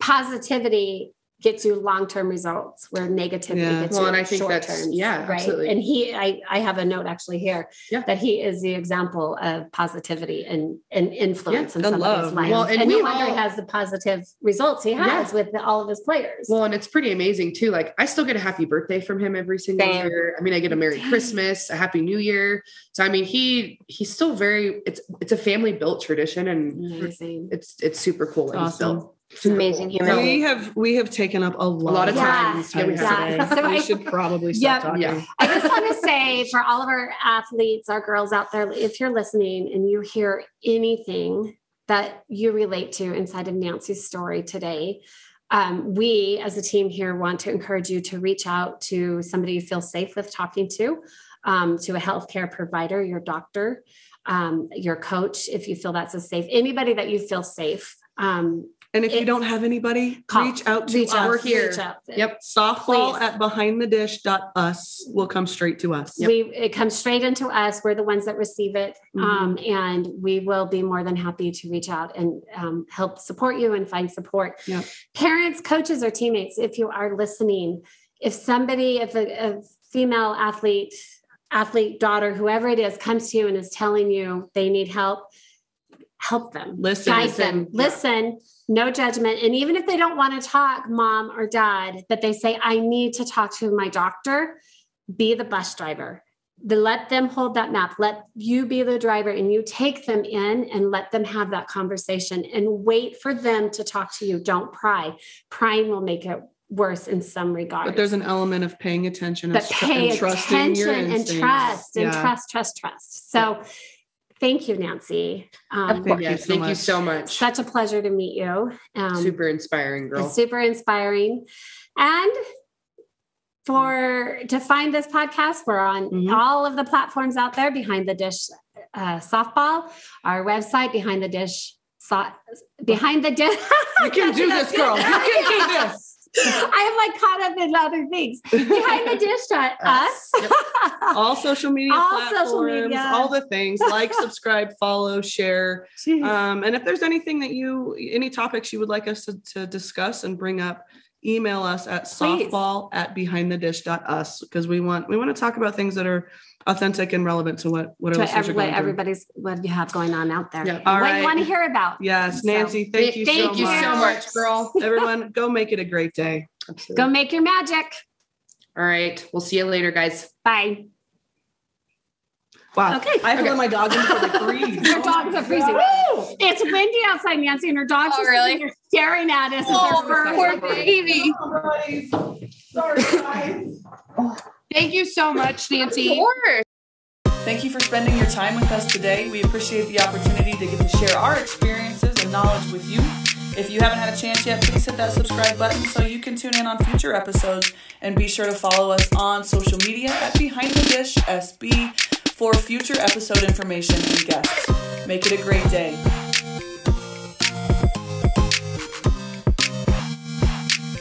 Speaker 2: positivity gets you long-term results where negativity yeah. gets well, you and I think short that's, terms.
Speaker 3: Yeah,
Speaker 2: right.
Speaker 3: Absolutely.
Speaker 2: And he, I, I have a note actually here
Speaker 3: yeah.
Speaker 2: that he is the example of positivity and, and influence yeah, in somebody's life.
Speaker 3: Well,
Speaker 2: and,
Speaker 3: and
Speaker 2: no wonder all, he has the positive results he has yeah. with the, all of his players.
Speaker 3: Well, and it's pretty amazing too. Like I still get a happy birthday from him every single Damn. year. I mean, I get a Merry Damn. Christmas, a Happy New Year. So I mean, he he's still very. It's it's a family built tradition, and Amazing. it's it's super cool.
Speaker 2: Awesome.
Speaker 4: It's amazing human.
Speaker 1: We have we have taken up a lot, a lot of time. Yeah, yeah. So we I, should probably stop yeah, talking. Yeah.
Speaker 2: I just want to say for all of our athletes, our girls out there, if you're listening and you hear anything that you relate to inside of Nancy's story today, um, we as a team here want to encourage you to reach out to somebody you feel safe with talking to, um, to a healthcare provider, your doctor, um, your coach, if you feel that's a safe, anybody that you feel safe. Um,
Speaker 1: and if it, you don't have anybody, call, reach out to
Speaker 2: reach
Speaker 1: us.
Speaker 2: Out,
Speaker 1: We're here.
Speaker 2: Out.
Speaker 1: Yep. Softball Please. at behindthedish.us will come straight to us.
Speaker 2: Yep. We it comes straight into us. We're the ones that receive it. Mm-hmm. Um, and we will be more than happy to reach out and um, help support you and find support.
Speaker 1: Yep.
Speaker 2: Parents, coaches, or teammates, if you are listening, if somebody, if a, a female athlete athlete, daughter, whoever it is, comes to you and is telling you they need help, help them,
Speaker 1: Listen.
Speaker 2: guide
Speaker 3: listen.
Speaker 2: them, listen, no judgment. And even if they don't want to talk, mom or dad, but they say, I need to talk to my doctor, be the bus driver. The, let them hold that map. Let you be the driver and you take them in and let them have that conversation and wait for them to talk to you. Don't pry. Prying will make it worse in some regards.
Speaker 1: But there's an element of paying attention
Speaker 2: but
Speaker 1: and,
Speaker 2: pay
Speaker 1: and
Speaker 2: attention and trust and
Speaker 1: Yeah.
Speaker 2: trust, trust, trust. So thank you, Nancy. Um,
Speaker 1: Thank you
Speaker 3: Yes,
Speaker 1: so
Speaker 3: thank you
Speaker 1: much.
Speaker 3: so much.
Speaker 2: such a pleasure to meet you. Um,
Speaker 3: Super inspiring, girl.
Speaker 2: super inspiring. And for to find this podcast, we're on
Speaker 1: Mhm.
Speaker 2: all of the platforms out there behind the dish uh, softball, our website behind the dish so, behind the dish.
Speaker 1: You can do this, girl. You can do this.
Speaker 2: I am like caught up in other things. Behind the dish dot us.
Speaker 1: All social media
Speaker 2: All
Speaker 1: platforms,
Speaker 2: social media.
Speaker 1: all the things like, subscribe, follow, share. Um, and if there's anything that you, any topics you would like us to, to discuss and bring up, email us at
Speaker 2: Please.
Speaker 1: softball at behindthedish.us because we want we want to talk about things that are authentic and relevant to what what our
Speaker 2: to
Speaker 1: listeners
Speaker 2: every,
Speaker 1: are
Speaker 2: what
Speaker 1: going through.
Speaker 2: everybody's what you have going on out there.
Speaker 3: Yeah.
Speaker 2: And
Speaker 1: All
Speaker 2: what
Speaker 1: right.
Speaker 2: you want to hear about.
Speaker 1: Yes,
Speaker 2: So,
Speaker 1: Nancy, thank you,
Speaker 2: thank
Speaker 1: so,
Speaker 3: you
Speaker 1: much.
Speaker 3: so much, girl.
Speaker 1: Everyone, go make it a great day. Absolutely.
Speaker 2: Go make your magic.
Speaker 3: All right. We'll see you later, guys.
Speaker 2: Bye.
Speaker 1: Wow.
Speaker 2: Okay.
Speaker 1: I have to
Speaker 3: Okay.
Speaker 1: let my dog into the freeze.
Speaker 2: Your
Speaker 1: Oh
Speaker 2: dogs are freezing.
Speaker 1: God.
Speaker 2: It's windy outside, Nancy, and her dogs
Speaker 4: Oh,
Speaker 2: are
Speaker 4: really?
Speaker 2: sitting staring at us.
Speaker 3: Oh, poor
Speaker 4: baby.
Speaker 1: Sorry, guys.
Speaker 3: Thank you so much, Nancy.
Speaker 4: Of course.
Speaker 5: Thank you for spending your time with us today. We appreciate the opportunity to get to share our experiences and knowledge with you. If you haven't had a chance yet, please hit that subscribe button so you can tune in on future episodes and be sure to follow us on social media at Behind the Dish SB for future episode information and guests. Make it a great day.